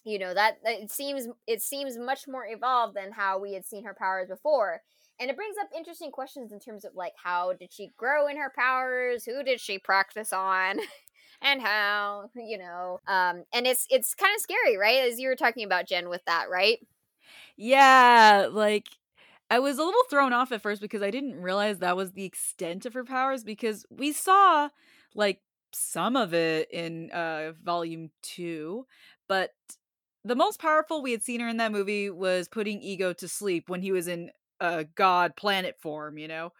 you know that, that it seems it seems much more evolved than how we had seen her powers before and it brings up interesting questions in terms of like how did she grow in her powers? Who did she practice on? [LAUGHS] And how you know um and it's it's kind of scary right? As you were talking about jen with that right? Yeah like i was a little thrown off at first because i didn't realize that was the extent of her powers because we saw like some of it in uh volume two but the most powerful we had seen her in that movie was putting ego to sleep when he was in uh, god planet form, you know.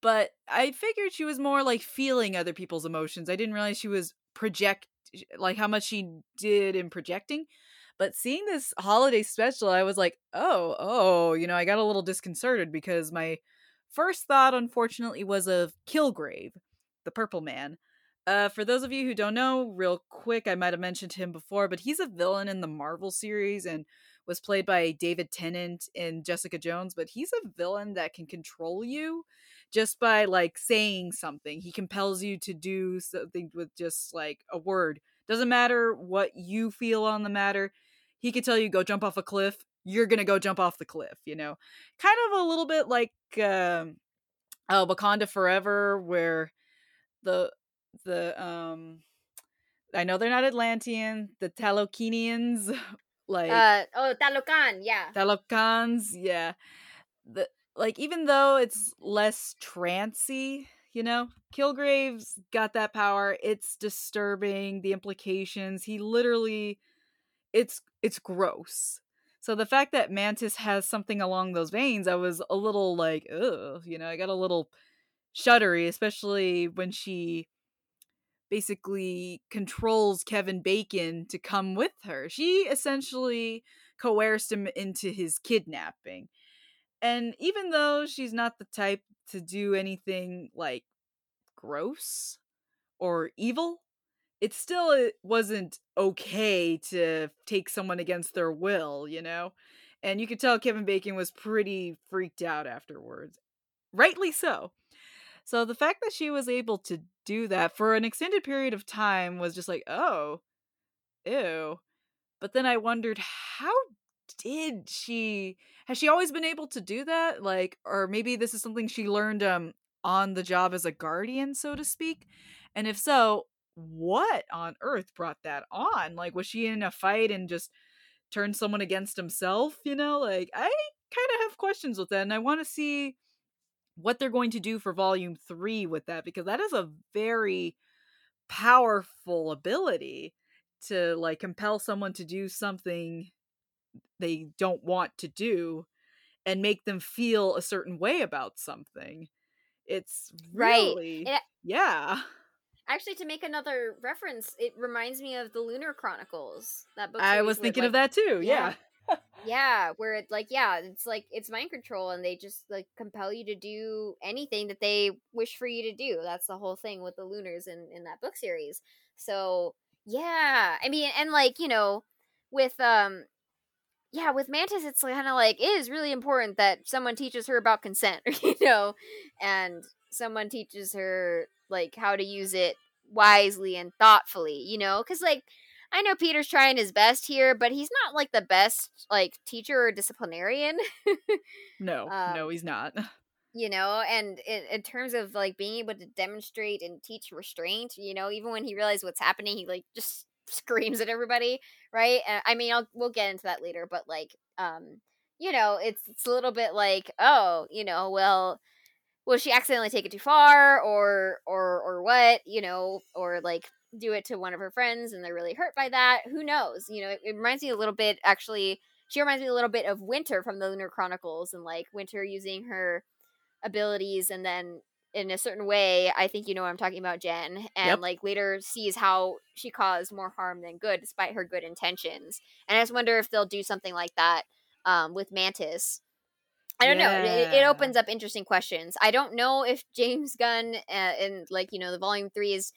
But I figured she was more like feeling other people's emotions. I didn't realize she was project like how much she did in projecting. But seeing this holiday special, I was like, oh, oh, you know, I got a little disconcerted because my first thought, unfortunately, was of Kilgrave, the Purple Man. Uh, for those of you who don't know, real quick, I might have mentioned him before, but he's a villain in the Marvel series and was played by David Tennant in Jessica Jones, but he's a villain that can control you just by like saying something. He compels you to do something with just like a word. Doesn't matter what you feel on the matter. He could tell you go jump off a cliff. You're gonna go jump off the cliff. You know, kind of a little bit like um, uh, Wakanda Forever, where the the um I know they're not Atlantean, the Talokinians [LAUGHS] like uh oh Talokan, yeah. Talokans, yeah. The like even though it's less trancy, you know, Kilgrave's got that power. It's disturbing, the implications. He literally it's it's gross. So the fact that Mantis has something along those veins, I was a little like, ugh, you know, I got a little shuddery, especially when she basically controls Kevin Bacon to come with her. She essentially coerced him into his kidnapping. And even though she's not the type to do anything like gross or evil, it still uh, wasn't okay to take someone against their will, you know? And you could tell Kevin Bacon was pretty freaked out afterwards. Rightly so. So the fact that she was able to do that for an extended period of time was just like, oh, ew. But then I wondered, how did she has she always been able to do that? Like, or maybe this is something she learned um on the job as a guardian, so to speak. And if so, what on earth brought that on? Like, was she in a fight and just turned someone against himself? You know, like I kind of have questions with that, and I want to see what they're going to do for volume three with that because that is a very powerful ability to like compel someone to do something they don't want to do and make them feel a certain way about something it's really right. It, yeah actually to make another reference it reminds me of the lunar chronicles that book i was thinking like, of that too yeah. yeah yeah, where it's like, yeah, it's like it's mind control, and they just like compel you to do anything that they wish for you to do. That's the whole thing with the Lunars in in that book series. So yeah, I mean, and like you know, with um, yeah, with Mantis, it's kind of like it is really important that someone teaches her about consent, [LAUGHS] you know, and someone teaches her like how to use it wisely and thoughtfully, you know, because like I know Peter's trying his best here, but he's not like the best like teacher or disciplinarian. [LAUGHS] no, um, no, he's not. [LAUGHS] You know, and in, in, terms of like being able to demonstrate and teach restraint, you know, even when he realizes what's happening, he like just [LAUGHS] screams at everybody, right? And, I mean, I'll we'll get into that later, but like, um, you know, it's it's a little bit like, oh, you know, well, will she accidentally take it too far or or or what you know or like do it to one of her friends and they're really hurt by that who knows you know it, it reminds me a little bit actually she reminds me a little bit of winter from the lunar chronicles and like winter using her abilities and then in a certain way i think you know what i'm talking about jen and Yep. like later sees how she caused more harm than good despite her good intentions and i just wonder if they'll do something like that um, with mantis I don't know. It, it opens up interesting questions. I don't know if James Gunn uh, and like you know the volume three is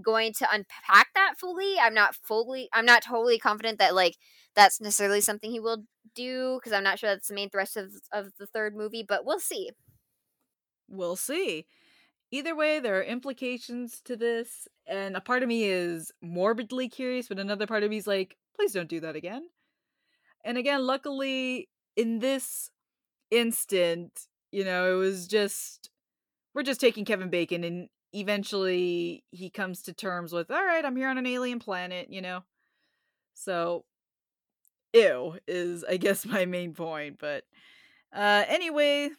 going to unpack that fully. I'm not fully. I'm not totally confident that like that's necessarily something he will do because I'm not sure that's the main thrust of of the third movie. But we'll see. We'll see. Either way, there are implications to this, and a part of me is morbidly curious, but another part of me is like, please don't do that again. And again, luckily, in this instant, you know, it was just we're just taking Kevin Bacon, and eventually he comes to terms with, all right, I'm here on an alien planet, you know. So, ew is, I guess, [LAUGHS] my main point. But uh, anyway,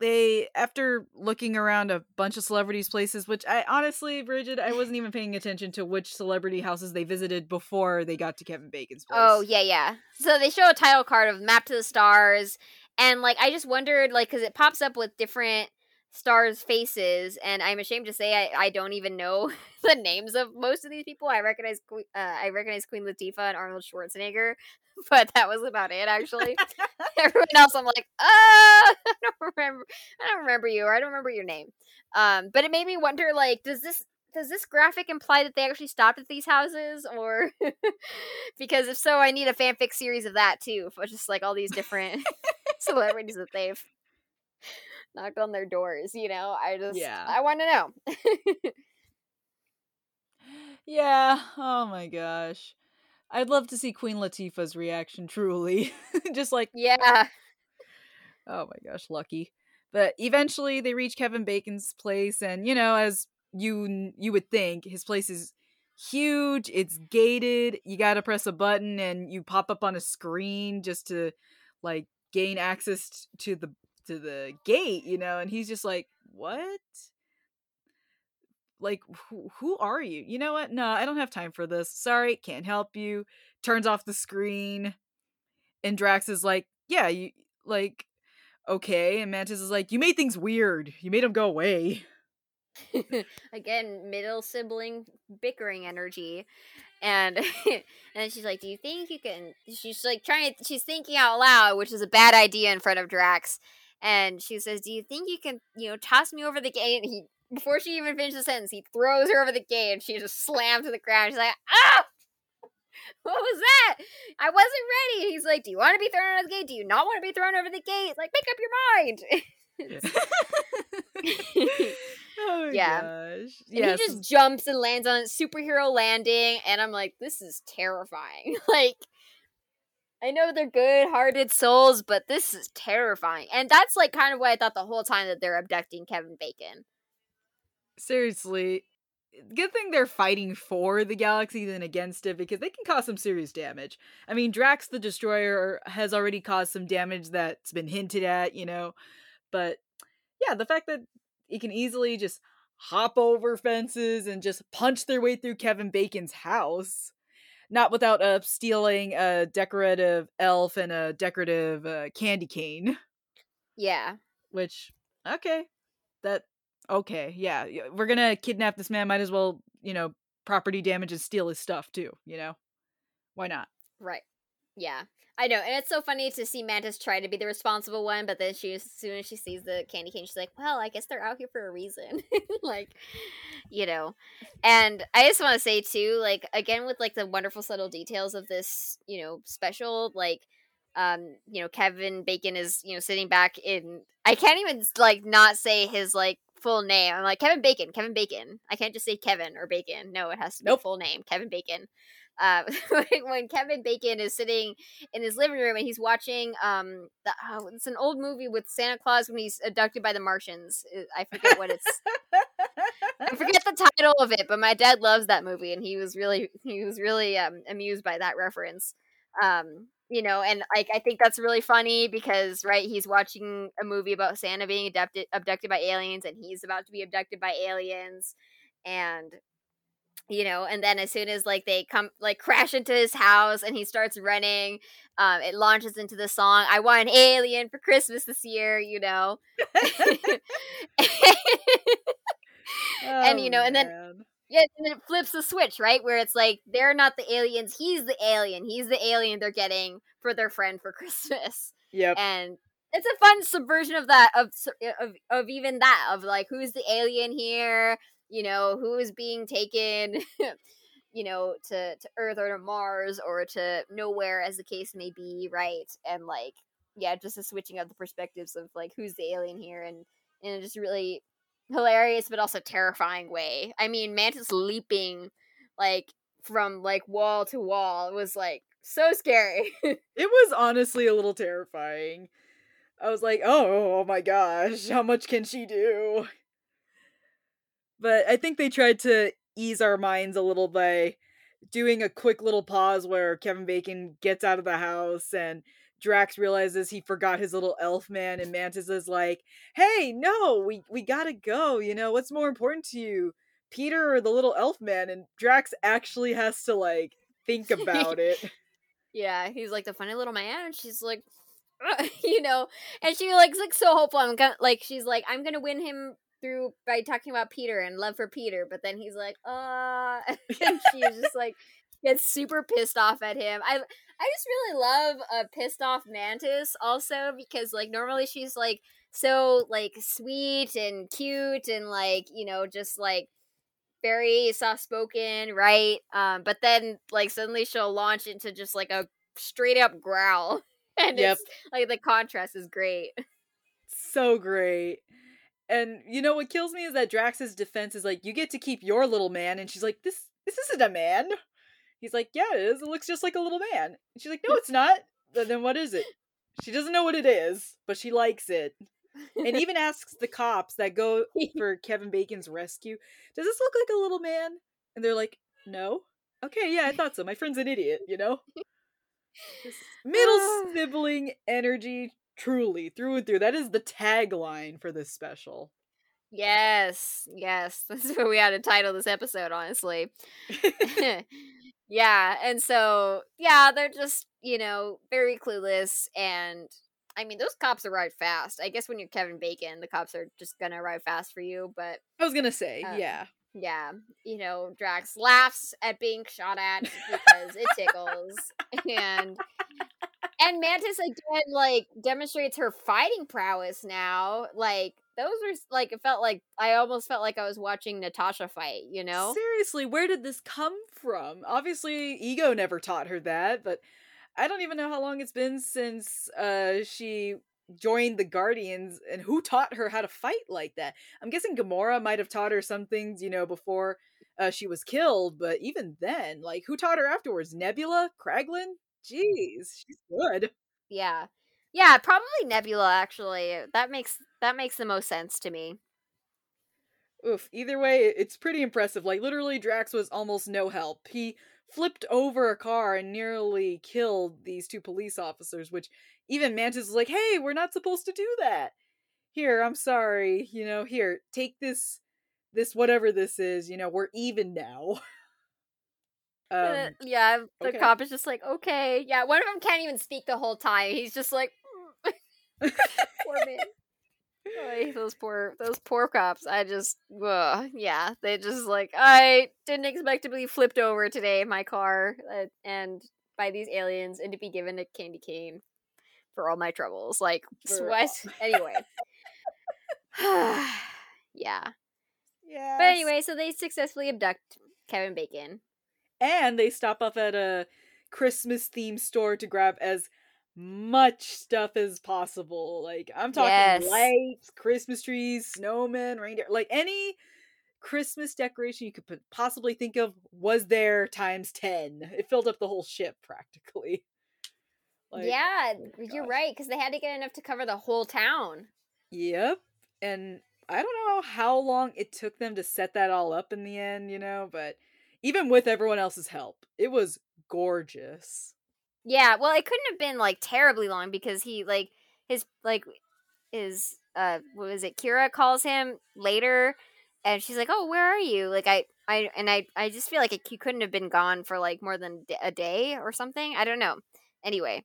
they after looking around a bunch of celebrities' places, which I honestly, Bridget, I wasn't even paying attention to which celebrity houses they visited before they got to Kevin Bacon's place. Oh yeah, yeah. So they show a title card of Map to the Stars, and like I just wondered, like, because it pops up with different stars' faces, and I'm ashamed to say I, I don't even know [LAUGHS] the names of most of these people. I recognize uh, I recognize Queen Latifah and Arnold Schwarzenegger, [LAUGHS] but that was about it actually. [LAUGHS] Everyone else, I'm like, uh, I don't remember. I don't remember you, or I don't remember your name. Um, but it made me wonder, like, does this does this graphic imply that they actually stopped at these houses, or because if so, I need a fanfic series of that too, for just like all these different celebrities that they've knocked on their doors. You know, I just, Yeah. I want to know. [LAUGHS] Yeah. Oh my gosh. I'd love to see Queen Latifah's reaction truly. [LAUGHS] Just like, yeah, oh my gosh, lucky. But eventually they reach Kevin Bacon's place and you know, as you you would think, his place is huge, it's gated. You got to press a button and you pop up on a screen just to like gain access to the to the gate, you know, and he's just like, "What?" like who, who are you you know what no i don't have time for this sorry can't help you turns off the screen and drax is like yeah you like okay and mantis is like you made things weird you made them go away [LAUGHS] again, middle sibling bickering energy. And [LAUGHS] and she's like, "Do you think you can?" She's like trying. to She's thinking out loud, which is a bad idea in front of Drax. And she says, "Do you think you can, you know, toss me over the gate?" And he, before she even finishes the sentence, he throws her over the gate, and she just slams to the ground. She's like, "Ah!" [LAUGHS] What was that? I wasn't ready. He's like, Do you want to be thrown over the gate? Do you not want to be thrown over the gate? Like, make up your mind. [LAUGHS] [LAUGHS] oh Yeah. gosh And yes he just jumps and lands on it, superhero landing, and I'm like, this is terrifying. like, I know they're good-hearted souls, but this is terrifying. And that's like kind of what I thought the whole time that they're abducting Kevin Bacon. seriously good thing they're fighting for the galaxy than against it because they can cause some serious damage i mean drax the destroyer has already caused some damage that's been hinted at you know but yeah the fact that it can easily just hop over fences and just punch their way through kevin bacon's house not without uh, stealing a decorative elf and a decorative uh, candy cane Yeah. which okay that okay yeah we're gonna kidnap this man might as well you know property damage and steal his stuff too you know why not Right. Yeah. I know. And it's so funny to see Mantis try to be the responsible one, but then she as soon as she sees the candy cane, she's like, Well, I guess they're out here for a reason. [LAUGHS] like, you know. And I just want to say too, like, again with like the wonderful subtle details of this, you know, special, like um, you know, Kevin Bacon is, you know, sitting back in I can't even like not say his like full name. I'm like Kevin Bacon, Kevin Bacon. I can't just say Kevin or Bacon. No, it has to be Nope. full name, Kevin Bacon. Uh, [LAUGHS] when Kevin Bacon is sitting in his living room and he's watching um the, oh, it's an old movie with Santa Claus when he's abducted by the Martians. I forget what it's I [LAUGHS] forget the title of it, but my dad loves that movie and he was really he was really um amused by that reference. Um you know, and like I think that's really funny because right, he's watching a movie about Santa being abducted abducted by aliens, and he's about to be abducted by aliens, and you know, and then as soon as like they come like crash into his house and he starts running, um, it launches into the song "I Want an Alien for Christmas this year," you know, [LAUGHS] [LAUGHS] and you know, and then Oh, yeah, and then it flips the switch, right? Where it's like they're not the aliens, he's the alien. He's the alien they're getting for their friend for [LAUGHS] Christmas. Yep. And it's a fun subversion of that of of of even that of like who's the alien here, you know, who is being taken [LAUGHS] you know, to to Earth or to Mars or to Knowhere as the case may be, right? And like yeah, just a switching of the perspectives of like who's the alien here and and just really hilarious but also terrifying way. I mean, Mantis leaping like from like wall to wall was like so scary. [LAUGHS] It was honestly a little terrifying. I was like, oh, oh my gosh, how much can she do? But I think they tried to ease our minds a little by doing a quick little pause where Kevin Bacon gets out of the house and Drax realizes he forgot his little elf man and Mantis is like, "Hey, no, we we got to go, you know, what's more important to you? Peter or the little elf man?" And Drax actually has to like think [LAUGHS] about it. yeah, he's like the funny little man and she's like [LAUGHS] you know, and she like like so hopeful. I'm gonna like she's like I'm gonna win him through by talking about Peter and love for Peter, but then he's like, uh, [LAUGHS] [LAUGHS] and she's just like gets super pissed off at him. I I just really love a pissed off Mantis also because like normally she's like so like sweet and cute and like you know just like very soft spoken, right? Um, but then like suddenly she'll launch into just like a straight up growl, [LAUGHS] and Yep. it's like the contrast is great. so great. And you know what kills me is that Drax's defense is like, "You get to keep your little man," and she's like, "This this isn't a man." He's like, "Yeah, it is. It looks just like a little man." And she's like, "No, [LAUGHS] it's not." Then then what is it? She doesn't know what it is, but she likes it. And even asks the cops that go [LAUGHS] for Kevin Bacon's rescue, "Does this look like a little man?" And they're like, "No." Okay, yeah, I thought so. My friend's an idiot, you know. This middle ah. sibling energy, truly through and through. That is the tagline for this special. Yes, yes, [LAUGHS] that's what we had to title this episode, honestly. [LAUGHS] [LAUGHS] yeah, and so yeah, they're just you know very clueless, and I mean those cops arrive fast. I guess when you're Kevin Bacon, the cops are just gonna arrive fast for you, but I was gonna say, Uh, yeah. yeah, you know, Drax laughs at being shot at because it tickles, and and Mantis again like demonstrates her fighting prowess now. Like those were like it felt like I almost felt like I was watching Natasha fight. You know? Seriously, where did this come from? Obviously, Ego never taught her that, but I don't even know how long it's been since uh she joined the Guardians and who taught her how to fight like that. I'm guessing Gamora might have taught her some things, you know, before uh, she was killed, but even then, like who taught her afterwards? Nebula? Kraglin? Jeez, she's good. Yeah, yeah, probably Nebula. Actually, that makes that makes the most sense to me. Oof. Either way, it's pretty impressive. Like literally, Drax was almost no help. He flipped over a car and nearly killed these two police officers, which even Mantis was like, "Hey, we're not supposed to do that." Here, I'm sorry. You know, here, take this, this whatever this is. You know, we're even now. [LAUGHS] Uh, um, yeah, the okay. cop is just like, okay, yeah. One of them can't even speak the whole time. He's just like, [LAUGHS] poor man. Those poor, those poor cops. I just, ugh, yeah, they just like, I didn't expect to be flipped over today in my car, uh, and by these aliens, and to be given a candy cane for all my troubles. Like, what? Anyway, yeah. [LAUGHS] [SIGHS] yeah. But anyway, so they successfully abduct Kevin Bacon. And they stop off at a Christmas themed store to grab as much stuff as possible. Like I'm talking Yes. lights, Christmas trees, snowmen, reindeer, like any Christmas decoration you could possibly think of was there times 10. It filled up the whole ship practically. Like, yeah, oh you're right because they had to get enough to cover the whole town. Yep. And I don't know how long it took them to set that all up in the end, you know, but even with everyone else's help, it was gorgeous. Yeah, well, it couldn't have been like terribly long because he like his like his uh what was it? Kyra calls him later, and she's like, "Oh, where are you?" Like I I and I I just feel like it, he couldn't have been gone for like more than a day or something. I don't know. Anyway,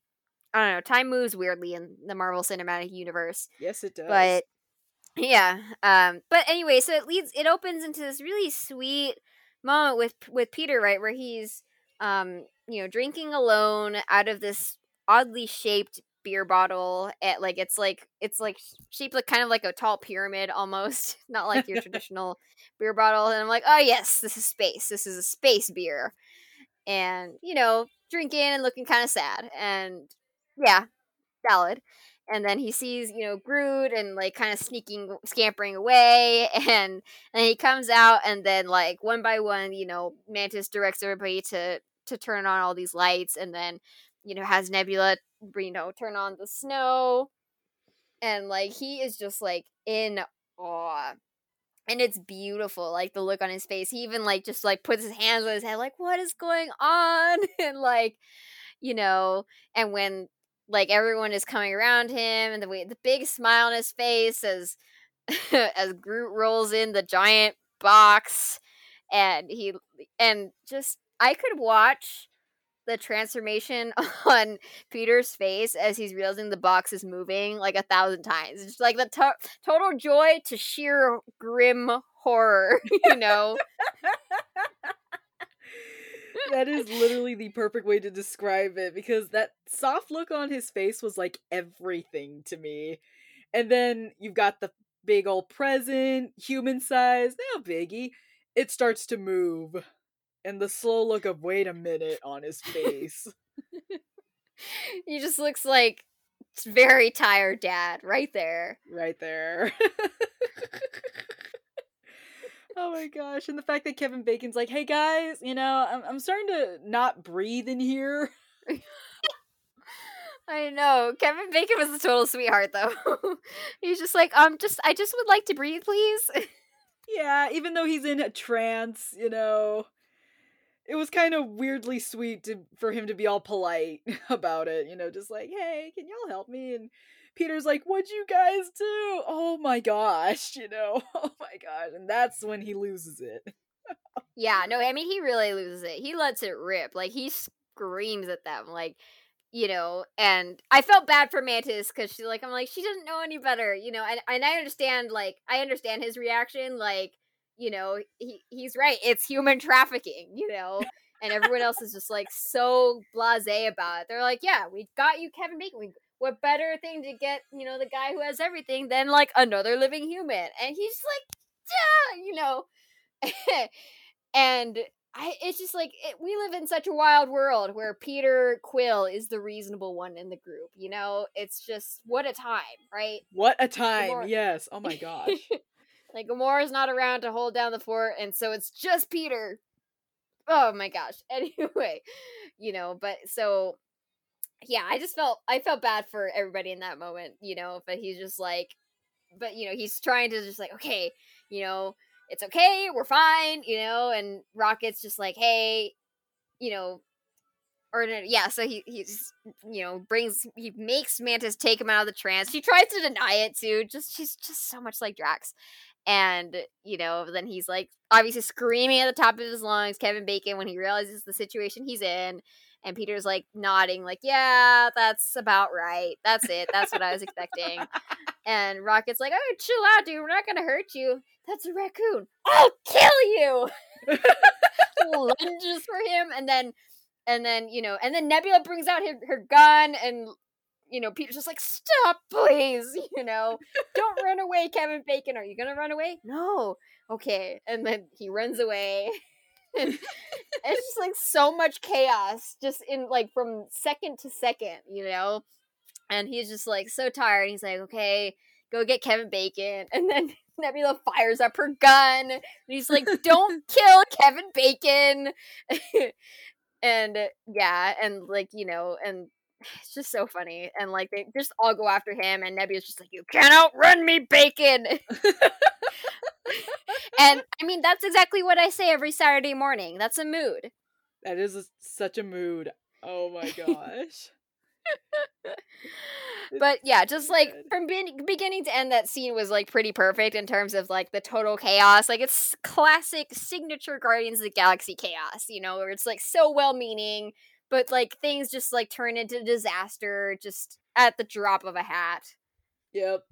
I don't know. Time moves weirdly in the Marvel Cinematic Universe. Yes, it does. But yeah, um, but anyway, so it leads. It opens into this really sweet moment with with Peter, right, where he's um, you know, drinking alone out of this oddly shaped beer bottle at like it's like it's like shaped like kind of like a tall pyramid almost [LAUGHS] not like your [LAUGHS] traditional beer bottle and i'm like oh yes this is space. This is a space beer. And you know drinking and looking kind of sad and yeah valid and then he sees you know groot and like kind of sneaking scampering away [LAUGHS] and and he comes out and then like one by one you know mantis directs everybody to to turn on all these lights and then you know has nebula you know turn on the snow and like he is just like in awe and it's beautiful like the look on his face. He even like just like puts his hands on his head like what is going on? [LAUGHS] And like you know and when like everyone is coming around him and the way the big smile on his face as [LAUGHS] as Groot rolls in the giant box and he and just I could watch the transformation [LAUGHS] on Peter's face as he's realizing the box is moving like a thousand times. It's like the to- total joy to sheer grim horror, [LAUGHS] you know. That is literally the perfect way to describe it because that soft look on his face was like everything to me. And then you've got the big old present, human size, now biggie. It starts to move and the slow look of wait a minute on his face. [LAUGHS] he just looks like very tired dad right there. Right there. [LAUGHS] my gosh. And the fact that Kevin Bacon's like, hey guys, you know, I'm, I'm starting to not breathe in here. [LAUGHS] I know. Kevin Bacon was a total sweetheart though. [LAUGHS] he's just like, um, just I just would like to breathe, please. yeah, even though he's in a trance, you know it was kind of weirdly sweet to for him to be all polite [LAUGHS] about it, you know, just like, "Hey, can y'all help me?" And Peter's like, "What'd you guys do?" Oh my gosh, you know. [LAUGHS] Oh my gosh. And that's when he loses it. yeah, no, I mean he really loses it. He lets it rip. Like he screams at them like you know, and I felt bad for Mantis because she's like, I'm like, she doesn't know any better, you know, and, and I understand, like, I understand his reaction, like, you know, he, he's right. It's human trafficking, you know, and everyone else is just like so blasé about it. They're like, yeah, we got you, Kevin Bacon. We, what better thing to get, you know, the guy who has everything than like another living human? And he's like, yeah, you know, [LAUGHS] and I, it's just like it, we live in such a wild world where Peter Quill is the reasonable one in the group. You know, it's just what a time, right? What a time! Yes. Oh my [LAUGHS] gosh. Like Gamora's not around to hold down the fort, and so it's just Peter. Oh my gosh. [LAUGHS] Anyway, you know, but so yeah, I just felt I felt bad for everybody in that moment, you know, but he's just like but you know, he's trying to just like, okay, you know, it's okay, we're fine, you know, and Rocket's just like, hey, you know, or yeah, so he he's you know brings he makes Mantis take him out of the trance. She tries to deny it too. Just she's just so much like Drax, and you know then he's like obviously screaming at the top of his lungs kevin bacon when he realizes the situation he's in and peter's like nodding like yeah that's about right that's it that's what i was expecting [LAUGHS] and rocket's like oh chill out dude we're not gonna hurt you that's a raccoon i'll kill you [LAUGHS] lunges for him and then and then you know and then nebula brings out her, her gun and you know, Peter's just like, stop, please, [LAUGHS] you know, don't run away, Kevin Bacon. Are you gonna run away? No. Okay. And then he runs away. [LAUGHS] it's just like so much chaos, just in like from second to second, you know? And he's just like so tired. He's like, okay, go get Kevin Bacon. [LAUGHS] And then Nebula fires up her gun. And he's like, don't [LAUGHS] kill Kevin Bacon. and uh, yeah, and like, you know, and it's just so funny. And like they just all go after him, and Nebula's just like, "You can't outrun me, Bacon." [LAUGHS] and I mean, that's exactly what I say every Saturday morning. That's a mood. That is a, such a mood. Oh my gosh. [LAUGHS] but yeah, just like from be- beginning to end, that scene was like pretty perfect in terms of like the total chaos. Like it's classic signature Guardians of the Galaxy chaos, you know, where it's like so well meaning, but like things just like turn into disaster just at the drop of a hat. Yep.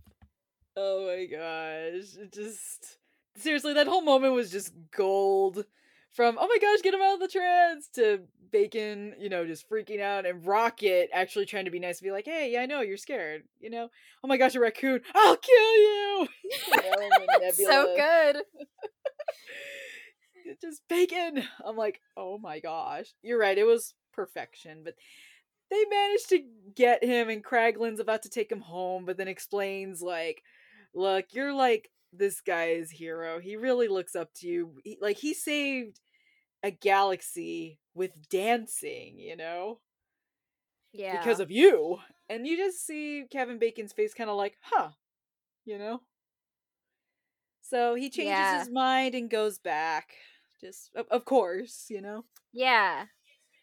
Oh my gosh. It just seriously, that whole moment was just gold. From oh my gosh, get him out of the trance to Bacon, you know, just freaking out, and Rocket actually trying to be nice and be like, "Hey, yeah, I know you're scared, you know. Oh my gosh, a raccoon! I'll kill you!" [LAUGHS] you know, [LAUGHS] so good. [LAUGHS] just Bacon. I'm like, oh my gosh, you're right. It was perfection, but they managed to get him, and Kraglin's about to take him home, but then explains like, "Look, you're like this guy's hero. He really looks up to you. He, like he saved a galaxy with dancing, you know? Yeah. Because of you. And you just see Kevin Bacon's face kind of like, "Huh." You know? So he changes yeah. his mind and goes back. Just of, of course, you know. Yeah.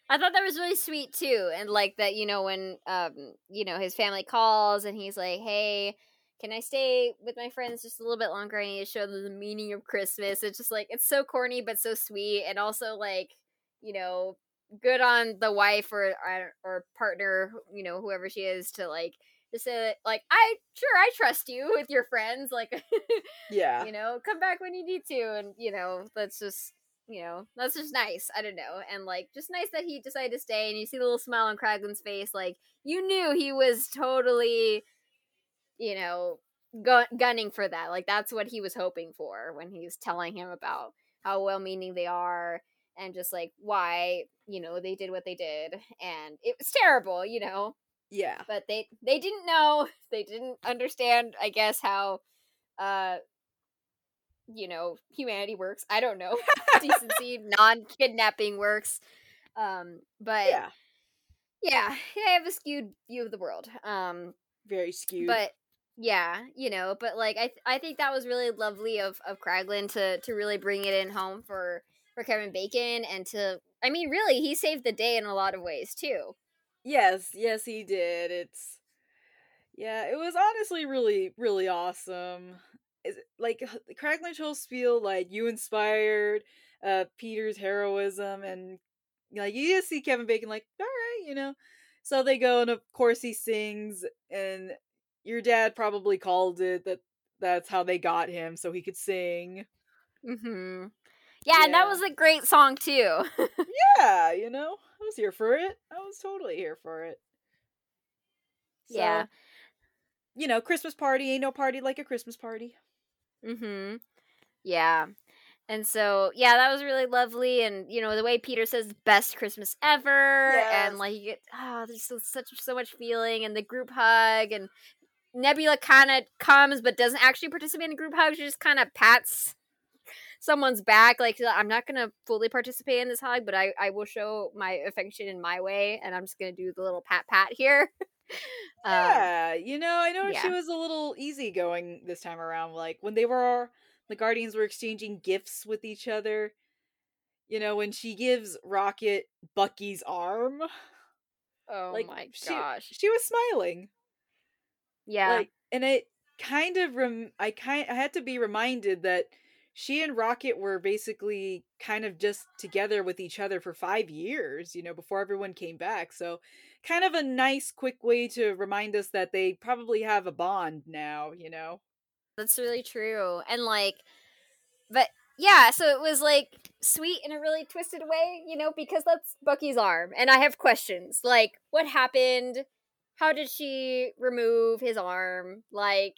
I thought that was really sweet too, and like that, you know, when um, you know, his family calls and he's like, "Hey, can I stay with my friends just a little bit longer? I need to show them the meaning of Christmas. It's just like it's so corny but so sweet, and also like you know, good on the wife or uh, or partner, you know, whoever she is, to like to say that, like I sure I trust you with your friends, like [LAUGHS] yeah, you know, come back when you need to, and you know, that's just you know, that's just nice. I don't know. And like, just nice that he decided to stay. And you see the little smile on Kraglin's face. Like, you knew he was totally you know, gu- gunning for that. Like that's what he was hoping for when he's telling him about how well meaning they are and just like why, you know, they did what they did and it was terrible, you know. Yeah. But they they didn't know, [LAUGHS] they didn't understand I guess how uh you know, humanity works. I don't know. [LAUGHS] Decency, [LAUGHS] non-kidnapping works. Um but yeah. Yeah, I have a skewed view of the world. Um very skewed. But yeah, you know, but like I th- I think that was really lovely of of Kraglin to to really bring it in home for for Kevin Bacon and to I mean really he saved the day in a lot of ways too. Yes, yes he did. It's yeah, it was honestly really really awesome. Like Kraglin's whole spiel like you inspired uh Peter's heroism and like you just see Kevin Bacon like all right, you know. So they go and of course he sings and your dad probably called it that that's how they got him so he could sing. Mm-hmm. Yeah, yeah. and that was a great song too. [LAUGHS] yeah, you know, I was here for it. I was totally here for it. So, yeah. You know, Christmas party ain't no party like a Christmas party. Mm-hmm. Yeah. And so, yeah, that was really lovely. And, you know, the way Peter says best Christmas ever. Yes. And like you get oh, there's so, such so much feeling and the group hug and Nebula kind of comes but doesn't actually participate in group hugs. She just kind of pats someone's back. Like, I'm not going to fully participate in this hug, but I, I will show my affection in my way. And I'm just going to do the little pat pat here. [LAUGHS] Um, yeah, um, you know, I noticed yeah. she was a little easygoing this time around. Like, when they were, the Guardians were exchanging gifts with each other. You know, when she gives Rocket Bucky's arm. Oh like, my gosh. She, she was smiling. Yeah. Like, and it kind of rem- I kind I had to be reminded that she and Rocket were basically kind of just together with each other for 5 years, you know, before everyone came back. So, kind of a nice quick way to remind us that they probably have a bond now, you know. That's really true. And like but yeah, so it was like sweet in a really twisted way, you know, because that's Bucky's arm. And I have questions. Like, what happened? How did she remove his arm? Like,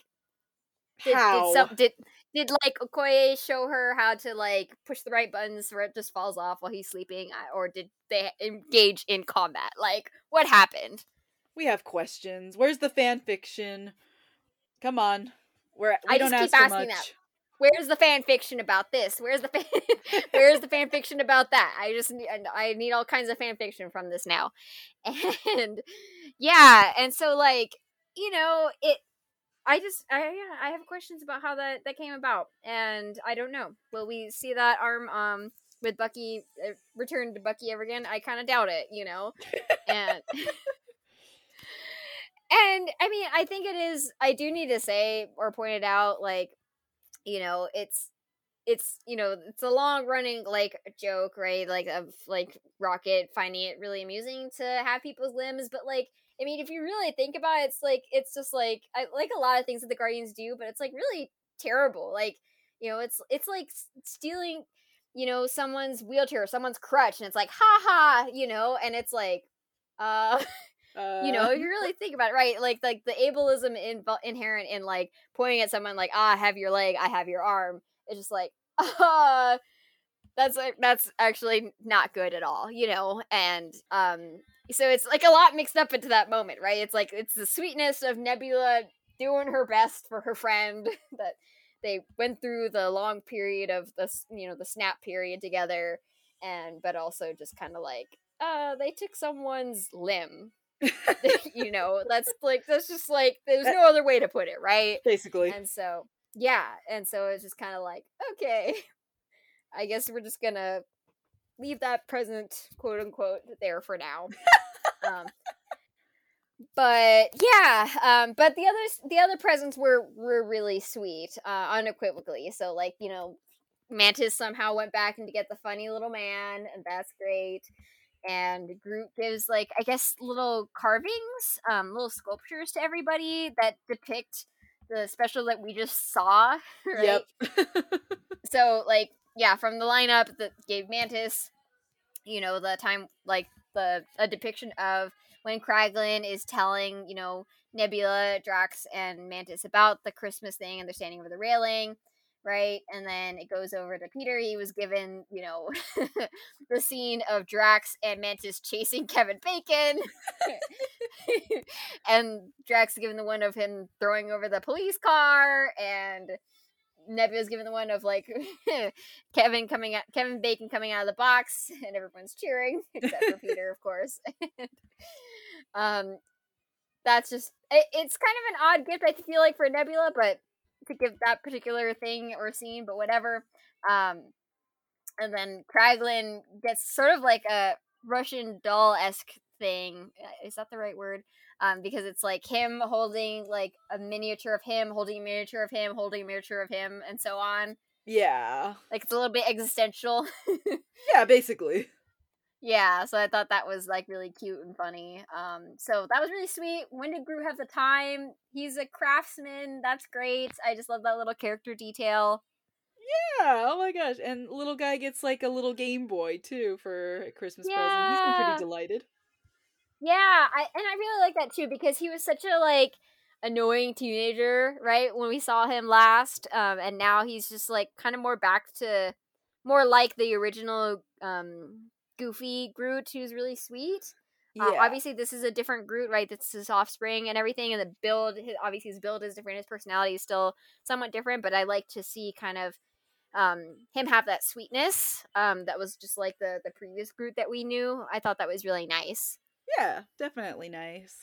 did how? did, some, did did like Okoye show her how to like push the right buttons where it just falls off while he's sleeping, uh, or did they engage in combat? Like, what happened? We have questions. Where's the fan fiction? Come on, we're we I don't just keep asking much. that. Where's the fan fiction about this? Where's the fan? [LAUGHS] Where's the fan fiction about that? I just need I need all kinds of fan fiction from this now, [LAUGHS] and yeah and so like you know it i just i yeah i have questions about how that that came about and i don't know will we see that arm um with Bucky uh, return to Bucky ever again. I kind of doubt it, you know. and [LAUGHS] [LAUGHS] and I mean, I think it is. I do need to say or point it out, like you know, it's it's you know it's a long running like joke right like of like rocket finding it really amusing to have people's limbs but like i mean if you really think about it it's like it's just like i like a lot of things that the guardians do but it's like really terrible like you know it's it's like stealing you know someone's wheelchair or someone's crutch and it's like ha ha you know and it's like uh [LAUGHS] Uh, you know, if you really think about it, right? Like, like the ableism in, inherent in like pointing at someone like, ah, I have your leg, I have your arm, it's just like, uh, that's like that's actually not good at all, you know. And um, so it's like a lot mixed up into that moment, right? It's like it's the sweetness of Nebula doing her best for her friend [LAUGHS] that they went through the long period of the you know the snap period together, and but also just kind of like uh they took someone's limb [LAUGHS] you know that's like that's just like there's no other way to put it right basically and so yeah and so it's just kind of like okay. [LAUGHS] I guess we're just gonna leave that present quote unquote there for now. Um but yeah um but the others the other presents were were really sweet uh unequivocally. So like you know mantis somehow went back and to get the funny little man and that's great. And Groot gives like I guess little carvings, um, little sculptures to everybody that depict the special that we just saw. [LAUGHS] Right? Yep. [LAUGHS] so like yeah, from the lineup that gave Mantis, you know, the time like the a depiction of when Kraglin is telling, you know, Nebula, Drax, and Mantis about the Christmas thing and they're standing over the railing right? And then it goes over to Peter. He was given, you know, [LAUGHS] the scene of Drax and Mantis chasing [LAUGHS] Kevin Bacon. [LAUGHS] and Drax given the one of him throwing over the police car and Nebula's given the one of like Kevin coming out Kevin Bacon coming out of the box and everyone's cheering except for Peter of course. um that's just it, it's kind of an odd gift I feel like for Nebula but to give that particular thing or scene, but whatever. Um, and then Kraglin gets sort of like a Russian doll esque thing. Uh, is that the right word? Um, because it's like him holding like a miniature of him, holding a miniature of him, holding a miniature of him, and so on. Yeah. Like it's a little bit existential. [LAUGHS] yeah, basically yeah so i thought that was like really cute and funny um so that was really sweet when did Groot have the time he's a craftsman that's great i just love that little character detail yeah oh my gosh and little guy gets like a little game boy too for a christmas yeah. present he's been pretty delighted yeah I, and i really like that too because he was such a like annoying teenager right when we saw him last um and now he's just like kind of more back to more like the original um goofy Groot who's really sweet. Uh, yeah. Uh, obviously, this is a different Groot, right? This is his offspring and everything, and the build. His, obviously, his build is different. His personality is still somewhat different, but I like to see kind of um, him have that sweetness um, that was just like the the previous Groot that we knew. I thought that was really nice. Yeah, definitely nice.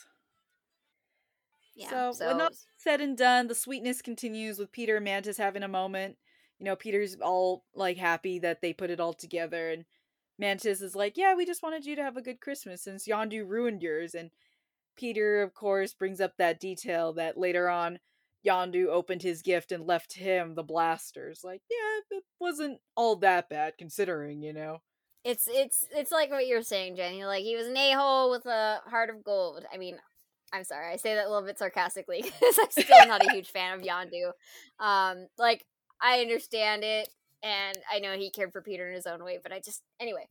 Yeah, so, so when that's said and done, the sweetness continues with Peter and Mantis having a moment. You know, Peter's all like happy that they put it all together, and Mantis is like, Yeah, we just wanted you to have a good Christmas since Yondu ruined yours. And Peter, of course, brings up that detail that later on Yondu opened his gift and left him the blasters. Like, yeah, it wasn't all that bad considering, you know. It's it's it's like what you're saying, Jenny. Like he was an a hole with a heart of gold. I mean, I'm sorry, I say that a little bit sarcastically [LAUGHS] because I'm still not a huge fan of Yondu. Um, like I understand it and I know he cared for Peter in his own way, but I just anyway,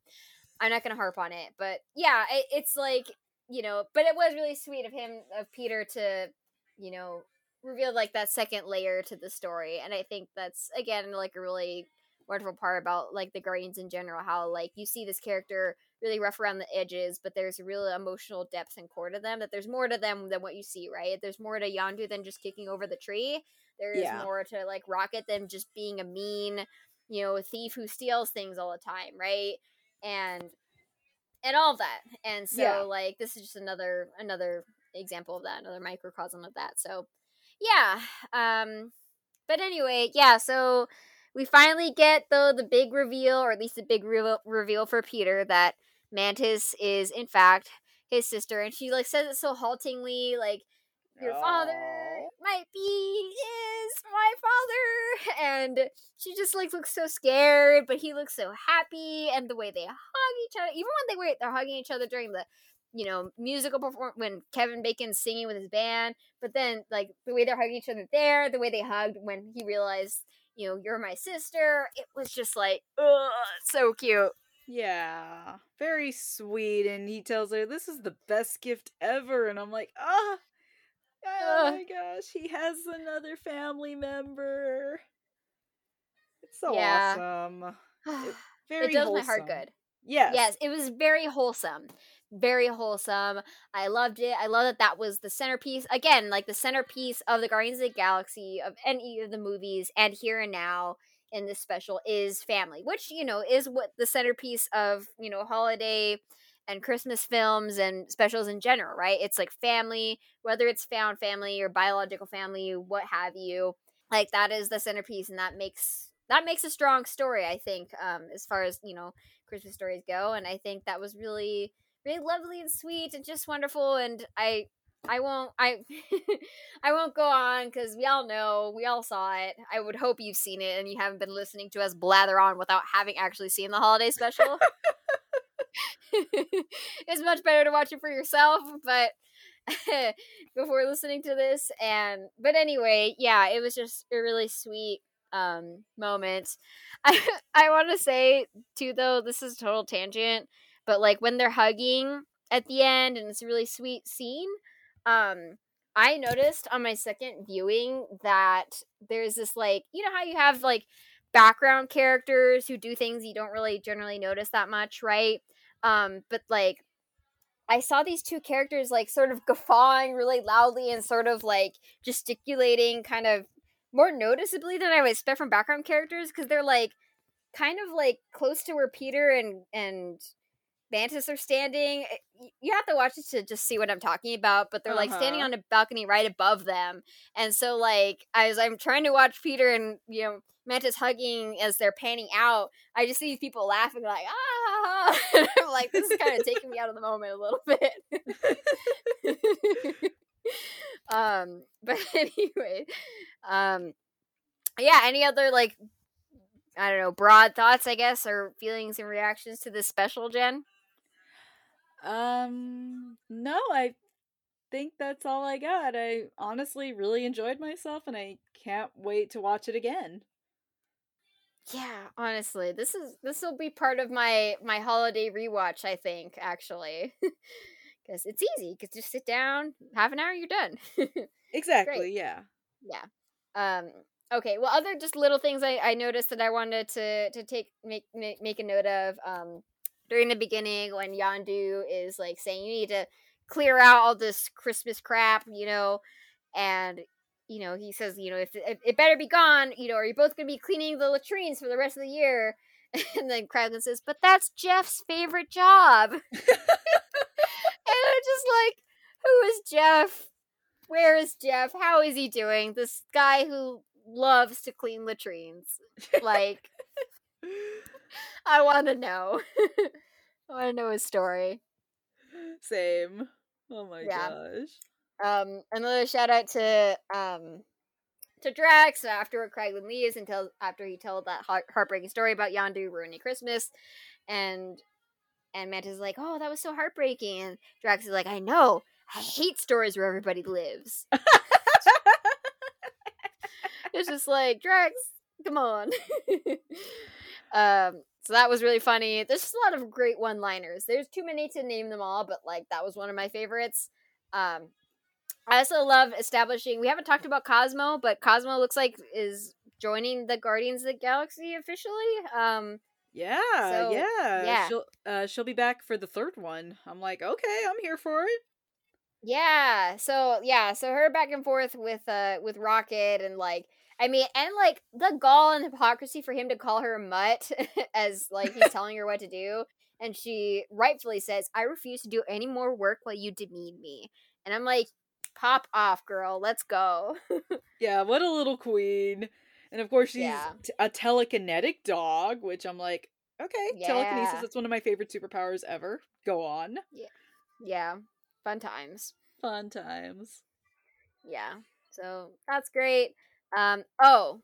I'm not gonna harp on it. But yeah, it, it's like you know, but it was really sweet of him of Peter to you know reveal like that second layer to the story, and I think that's again like a really wonderful part about like the Guardians in general. How like you see this character really rough around the edges, but there's a real emotional depth and core to them. That there's more to them than what you see, right? There's more to Yondu than just kicking over the tree. There is yeah. more to like Rocket than just being a mean you know, a thief who steals things all the time, right? And and all of that. And so yeah. like this is just another another example of that, another microcosm of that. So yeah. Um but anyway, yeah, so we finally get though the big reveal, or at least the big reveal, reveal for Peter that Mantis is in fact his sister, and she like says it so haltingly, like your father might be is my father. [LAUGHS] And she just like looks so scared but he looks so happy and the way they hug each other even when they were they're hugging each other during the you know musical perform when kevin bacon's singing with his band but then like the way they're hugging each other there the way they hugged when he realized you know you're my sister it was just like ugh, so cute. Yeah very sweet and he tells her this is the best gift ever and i'm like ah Oh uh, my gosh, he has another family member. It's so yeah. awesome. It, [SIGHS] very it does wholesome. my heart good. Yes. Yes, it was very wholesome. Very wholesome. I loved it. I love that that was the centerpiece. Again, like the centerpiece of the Guardians of the Galaxy, of any of the movies, and here and now in this special is family, which, you know, is what the centerpiece of, you know, holiday and Christmas films and specials in general, right? It's like family, whether it's found family or biological family, what have you. Like that is the centerpiece, and that makes that makes a strong story, I think, um, as far as you know Christmas stories go. And I think that was really, really lovely and sweet and just wonderful. And I, I won't, I, [LAUGHS] I won't go on because we all know, we all saw it. I would hope you've seen it and you haven't been listening to us blather on without having actually seen the holiday special. [LAUGHS] [LAUGHS] it's much better to watch it for yourself, but before listening to this and but anyway, yeah, it was just a really sweet um moment. I I want to say too though, this is total tangent, but like when they're hugging at the end and it's a really sweet scene, um I noticed on my second viewing that there's this like, you know how you have like background characters who do things you don't really generally notice that much, right? Um, but like I saw these two characters like sort of [LAUGHS] guffawing really loudly and sort of like gesticulating kind of more noticeably than I would expect from background characters because they're like kind of like close to where Peter and and Mantis are standing. Eh, you have to watch it to just see what I'm talking about, but they're uh-huh. like standing uh-huh. on a balcony right above them. And so like as I'm trying to watch Peter and you know Mantis hugging as they're panning out, I just see people laughing like ah. [LAUGHS] I'm like this is kind of taking me out of the moment a little bit. [LAUGHS] um, but [LAUGHS] anyway, um, yeah. Any other like I don't know broad thoughts, I guess, or feelings and reactions to this special, Jen? Um, no, I think that's all I got. I honestly really enjoyed myself and I can't wait to watch it again. Yeah, honestly, this is this will be part of my my holiday rewatch, I think, actually. [LAUGHS] Cuz it's easy. Cuz just sit down, half an hour you're done. [LAUGHS] exactly, yeah. Yeah. Um okay, well other just little things I I noticed that I wanted to to take make make, make a note of um during the beginning when Yondu is like saying you need to clear out all this Christmas crap, you know, and you know he says, you know, if, if it better be gone, you know, are you both gonna be cleaning the latrines for the rest of the year? [LAUGHS] And then Kraglin says, but that's Jeff's favorite job. [LAUGHS] and I'm just like, who is Jeff? Where is Jeff? How is he doing? This guy who loves to clean latrines. [LAUGHS] Like I want to know. [LAUGHS] I want to know his story. Same. Oh my yeah. gosh. Um, another shout out to um to Drax after Kraglin leaves until after he told that heart- heartbreaking story about Yondu ruining Christmas, and and Mantis is like, "Oh, that was so heartbreaking," and Drax is like, "I know. I hate stories where everybody lives." [LAUGHS] it's just like Drax, come on. [LAUGHS] um, so that was really funny. There's just a lot of great one-liners. There's too many to name them all, but like that was one of my favorites. Um, I also love establishing. We haven't talked about Cosmo, but Cosmo looks like is joining the Guardians of the Galaxy officially. Um, yeah, so, yeah, yeah. She'll uh, she'll be back for the third one. I'm like, okay, I'm here for it. Yeah. So yeah. So her back and forth with uh with Rocket and like I mean, and like the gall and hypocrisy for him to call her a mutt [LAUGHS] as like he's [LAUGHS] telling her what to do. And she rightfully says, I refuse to do any more work while you demean me. And I'm like, pop off, girl. Let's go. [LAUGHS] yeah, what a little queen. And of course, she's Yeah. t- a telekinetic dog, which I'm like, okay, telekinesis. Yeah. That's one of my favorite superpowers ever. Go on. Yeah. Yeah. Fun times. Fun times. Yeah. So that's great. Um oh,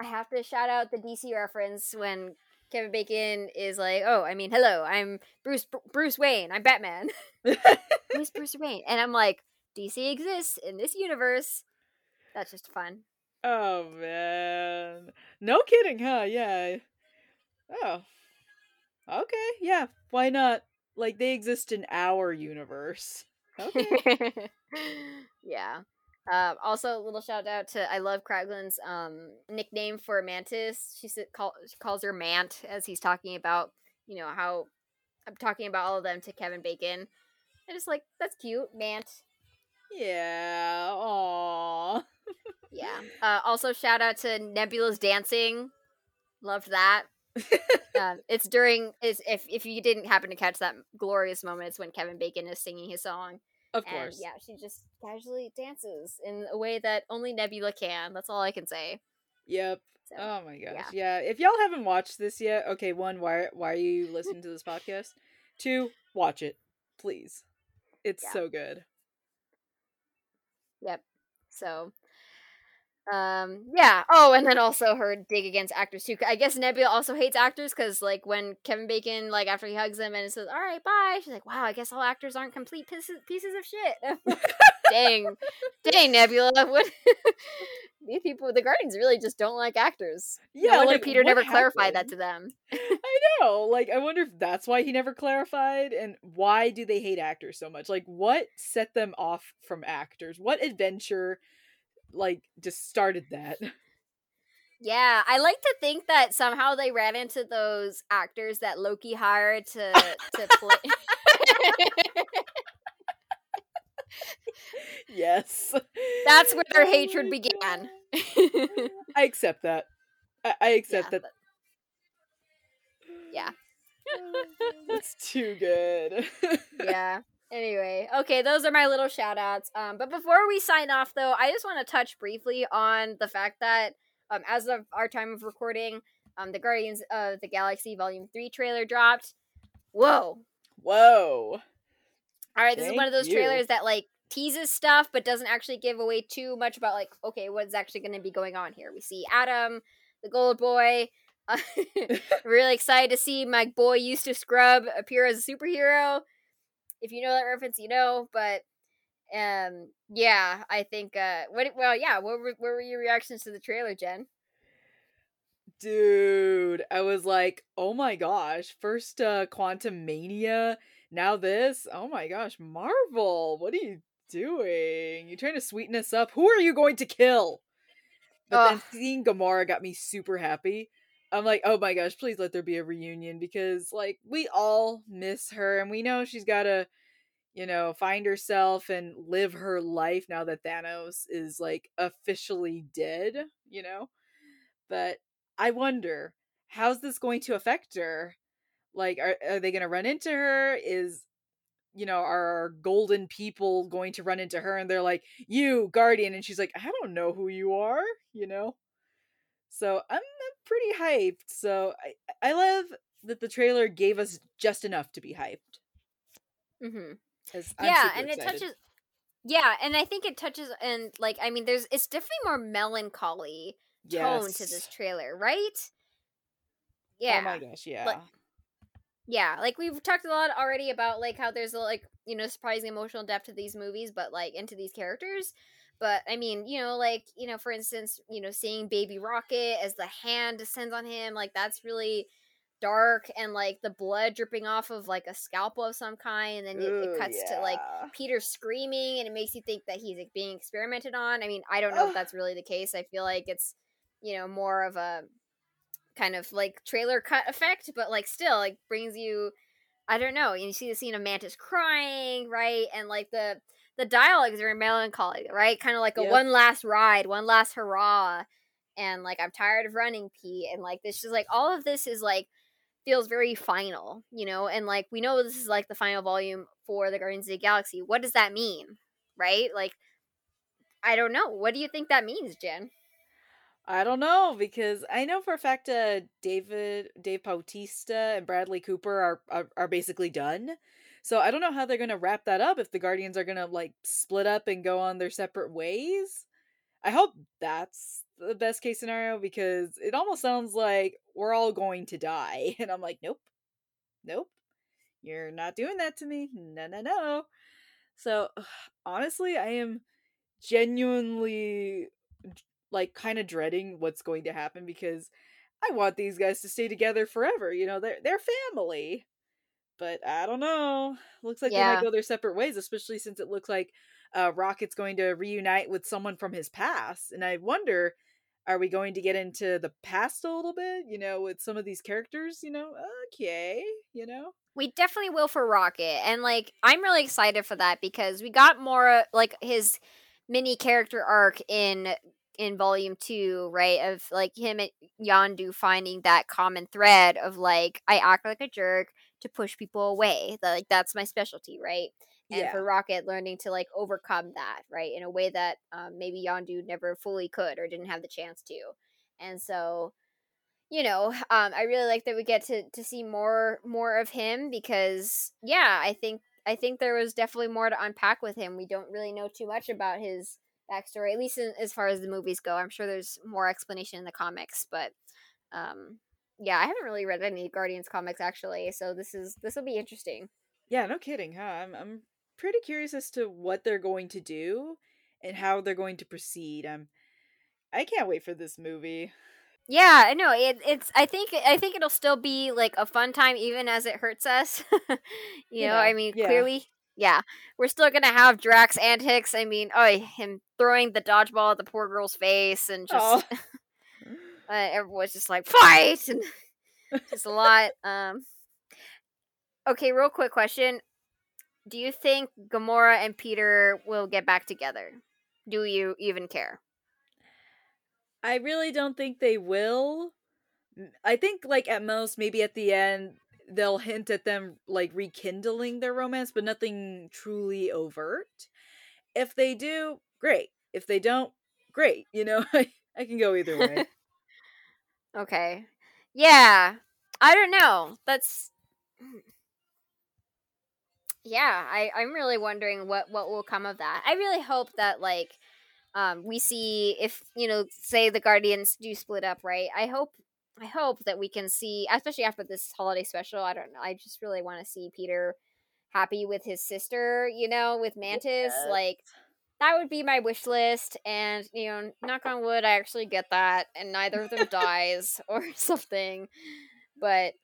I have to shout out the DC reference when Kevin Bacon is like, "Oh, I mean, hello, I'm Bruce Bruce Wayne. I'm Batman." [LAUGHS] Who's Bruce Wayne? And I'm like, DC exists in this universe. That's just fun. oh man, no kidding, huh? Yeah. Oh. Okay. Yeah. Why not? Like they exist in our universe. Okay. [LAUGHS] yeah. Um, also, a little shout out to I love Kraglin's um, nickname for Mantis. She, call, she calls her Mant as he's talking about, you know, how I'm talking about all of them to Kevin Bacon. And it's like, that's cute, Mant. yeah. Aww. Yeah. Uh, also, shout out to Nebula's dancing. Loved that. [LAUGHS] um, it's during is if if you didn't happen to catch that glorious moment, it's when Kevin Bacon is singing his song. Of And course. yeah, she just casually dances in a way that only Nebula can. That's all I can say. Yep. So, Oh my gosh. Yeah. If y'all haven't watched this yet, okay, one, why why are you listening to this podcast? Two, watch it. Please. It's Yeah. so good. Yep. So, um, yeah. Oh, and then also her dig against actors too. I guess Nebula also hates actors because, like, when Kevin Bacon, like, after he hugs them and says, "All right, bye," she's like, "Wow, I guess all actors aren't complete pieces pieces of shit." [LAUGHS] dang, dang, Nebula. [LAUGHS] What? [LAUGHS] These people, the Guardians, really just don't like actors. Yeah, no wonder like, Peter never clarified that to them. I know. Like I wonder if that's why he never clarified and why do they hate actors so much? Like what set them off from actors? What adventure like just started that? [LAUGHS] Yeah, I like to think that somehow they ran into those actors that Loki hired to to play. [LAUGHS] yes. That's where their Oh hatred began. [LAUGHS] I accept that. I, I accept Yeah, that. yeah. [SIGHS] It's too good. yeah. Anyway, okay, those are my little shout outs. Um, but before we sign off, though, I just want to touch briefly on the fact that, um, as of our time of recording, um, the Guardians of the Galaxy Volume 3 trailer dropped. Whoa. Whoa. All right, this is one of those you. trailers that, like, teases stuff but doesn't actually give away too much about, like, okay, what's actually going to be going on here. We see Adam, the Gold Boy. [LAUGHS] [LAUGHS] Really excited to see my boy Eustace Scrubb appear as a superhero. If you know that reference, you know. But um, yeah, I think. Uh, what? Well, yeah. What were, what were your reactions to the trailer, Jen? Dude, I was like, oh my gosh, first uh Quantumania, now this. Oh my gosh, Marvel, what are you doing? You trying to sweeten us up? Who are you going to kill? But then seeing Gamora got me super happy. I'm like, oh my gosh, please let there be a reunion because like we all miss her and we know she's gotta, you know, find herself and live her life now that Thanos is like officially dead, you know? But I wonder, how's this going to affect her? Like, are, are they going to run into her? Is, you know, are golden people going to run into her and they're like, you, Guardian? And she's like, I don't know who you are, you know? So I'm, pretty hyped. So I, I love that the trailer gave us just enough to be hyped. Mm-hmm. yeah and it touches yeah and i think it touches and like i mean there's it's definitely more melancholy tone to this trailer right yeah Oh my gosh, yeah. yeah like we've talked a lot already about like how there's a like you know surprising emotional depth to these movies but like into these characters but i mean you know like you know for instance you know seeing baby rocket as the hand descends on him like that's really dark and like the blood dripping off of like a scalpel of some kind and then it, it Ooh, cuts to like yeah. Peter screaming and it makes you think that he's like, being experimented on. I mean, I don't know if that's really the case. I feel like it's, you know, more of a kind of like trailer cut effect, but like still like brings you I don't know. You see the scene of Mantis crying, right? And like the the dialogue is very melancholy, right? Kind of like a Yep. one last ride, one last hurrah. And like I'm tired of running, Pete. And like this is like all of this is like feels very final, you know, and like we know this is like the final volume for the Guardians of the Galaxy. What does that mean? Right? Like I don't know. What do you think that means, Jen? I don't know because I know for a fact uh, David Dave Bautista and Bradley Cooper are, are are basically done. So I don't know how they're going to wrap that up if the Guardians are going to like split up and go on their separate ways. I hope that's the best case scenario because it almost sounds like we're all going to die [LAUGHS] and I'm like nope. Nope. You're not doing that to me. No, no, no. So honestly, I am genuinely like kind of dreading what's going to happen because I want these guys to stay together forever. You know, they're they're family. But I don't know. Looks like yeah. they might go their separate ways, especially since it looks like uh, Rocket's going to reunite with someone from his past. And I wonder, are we going to get into the past a little bit? You know, with some of these characters. You know, okay, you know. We definitely will for Rocket, and like I'm really excited for that because we got more like his mini character arc in in volume two, right? Of like him and Yondu finding that common thread of like I act like a jerk to push people away. That like that's my specialty, right? And yeah. for Rocket learning to like overcome that, right, in a way that um, maybe Yondu never fully could or didn't have the chance to. And so, you know, [SIGHS] um, I really like that we get to to see more more of him because, yeah, I think I think there was definitely more to unpack with him. We don't really know too much about his backstory, at least in, as far as the movies go. I'm sure there's more explanation in the comics, but um, yeah, I haven't really read any Guardians comics actually, so this is this will be interesting. Yeah, no kidding, huh? I'm I'm pretty curious as to what they're going to do and how they're going to proceed. I'm I can't wait for this movie. Yeah, no, it, it's. I think I think it'll still be like a fun time, even as it hurts us. you, [LAUGHS] you know, know, I mean, yeah. clearly yeah, we're still gonna have Drax antics. I mean, oh, him throwing the dodgeball at the poor girl's face, and just oh. [LAUGHS] uh, everyone's just like fight, and [LAUGHS] just a lot. Um, okay, real quick question: Do you think Gamora and Peter will get back together? Do you even care? I really don't think they will. I think, like at most, maybe at the end, they'll hint at them like rekindling their romance, but nothing truly overt. If they do, great. If they don't, great. You know, [LAUGHS] I, I can go either way. Okay. Yeah. I don't know. That's [CLEARS THROAT] yeah, I, I'm really wondering what, what will come of that. I really hope that like um, we see if you know, say the Guardians do split up, right? I hope I hope that we can see, especially after this holiday special. I don't know. I just really want to see Peter happy with his sister, you know, with Mantis. Yes. Like, that would be my wish list. And, you know, knock on wood, I actually get that. And neither of them [LAUGHS] dies [LAUGHS] or something. But,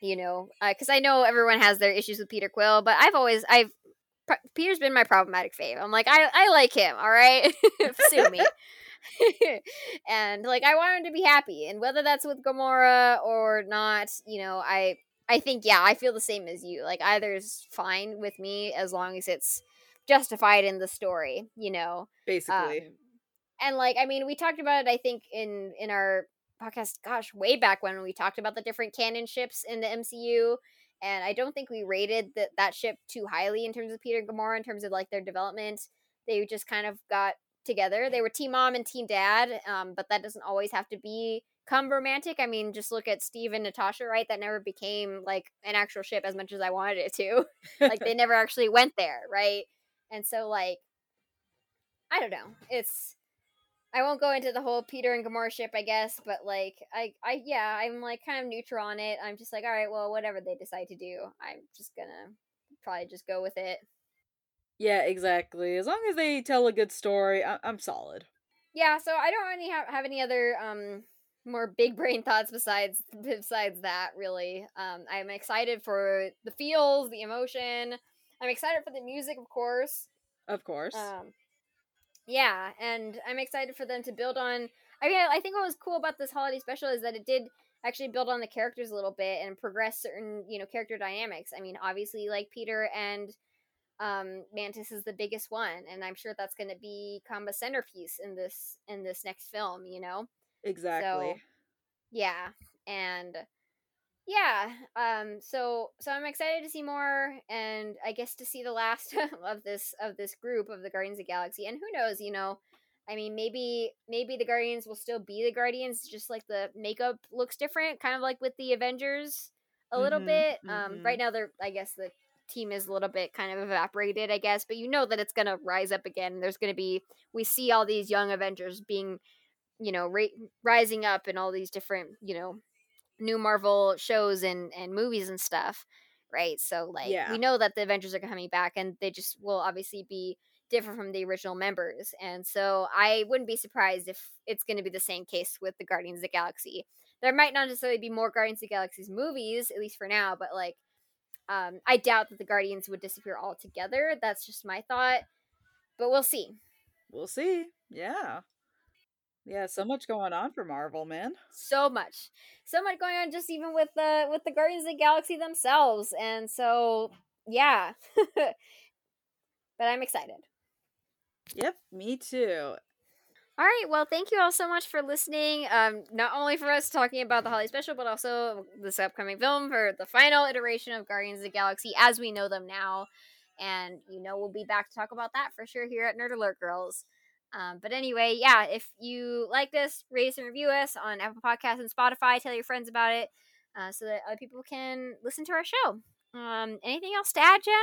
you know, because uh, I know everyone has their issues with Peter Quill, but I've always, I've, Peter's been my problematic fave. I'm like, I, I like him, all right? [LAUGHS] Sue me. and like I want him to be happy, and whether that's with Gamora or not, you know, I I think yeah, I feel the same as you. Like either is fine with me as long as it's justified in the story, you know. Basically. Um, and like I mean, we talked about it I think in in our podcast gosh, way back when we talked about the different canon ships in the MCU and I don't think we rated that that ship too highly in terms of Peter Gamora in terms of like their development. They just kind of got together. They were team mom and team dad, um, but that doesn't always have to be come romantic. I mean, just look at Steve and Natasha, right? That never became like an actual ship as much as I wanted it to. [LAUGHS] like they never actually went there, right? And so like I don't know. It's I won't go into the whole Peter and Gamora ship, I guess, but like I I yeah, I'm like kind of neutral on it. I'm just like, all right, well, whatever they decide to do, I'm just gonna probably just go with it. Yeah, exactly. As long as they tell a good story, I- am solid. Yeah, so I don't really have, have any other um more big brain [LAUGHS] thoughts besides besides that really. Um I'm excited for the feels, the emotion. I'm excited for the music, of course. Of course. Um yeah, and I'm excited for them to build on I mean, I think what was cool about this holiday special is that it did actually build on the characters a little bit and progress certain, you know, character dynamics. I mean, obviously like Peter and um, Mantis is the biggest one, and I'm sure that's going to become a centerpiece in this in this next film. You know, exactly. So, yeah, and yeah, um, so so I'm excited to see more, and I guess to see the last [LAUGHS] of this of this group of the Guardians of the Galaxy, and who knows, you know, I mean, maybe maybe the Guardians will still be the Guardians, just like the makeup looks different, kind of like with the Avengers a little Mhm, bit. Um, mhm. right now, they're I guess the team is a little bit kind of evaporated, I guess, but you know that it's gonna rise up again. There's gonna be we see all these young Avengers being, you know, ra- rising up in all these different, you know, new Marvel shows and and movies and stuff, right? So like Yeah. we know that the Avengers are coming back, and they just will obviously be different from the original members. And so I wouldn't be surprised if it's going to be the same case with the Guardians of the Galaxy. There might not necessarily be more Guardians of the Galaxy's movies, at least for now, but like um, I doubt that the Guardians would disappear altogether. That's just my thought, but we'll see. We'll see. Yeah. Yeah, so much going on for Marvel, man. so much. So much going on just even with the with the guardians of the galaxy themselves and so yeah. [LAUGHS] But i'm excited. Yep, me too. all right well thank you all so much for listening um not only for us talking about the holiday special but also this upcoming film for the final iteration of guardians of the galaxy as we know them now. And you know we'll be back to talk about that for sure here at nerd alert girls um, but anyway, yeah, if you like this, rate us and review us on Apple Podcasts and Spotify. Tell your friends about it uh, so that other people can listen to our show. Um, anything else to add, Jen?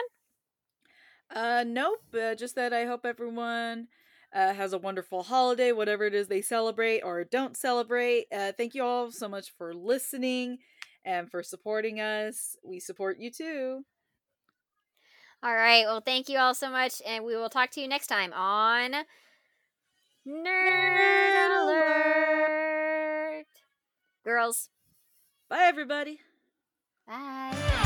Uh, nope. Uh, just that I hope everyone uh, has a wonderful holiday, whatever it is they celebrate or don't celebrate. Uh, thank you all so much for listening and for supporting us. We support you too. All right. Well, thank you all so much, and we will talk to you next time on Nerd Alert. Girls. Bye, everybody. Bye.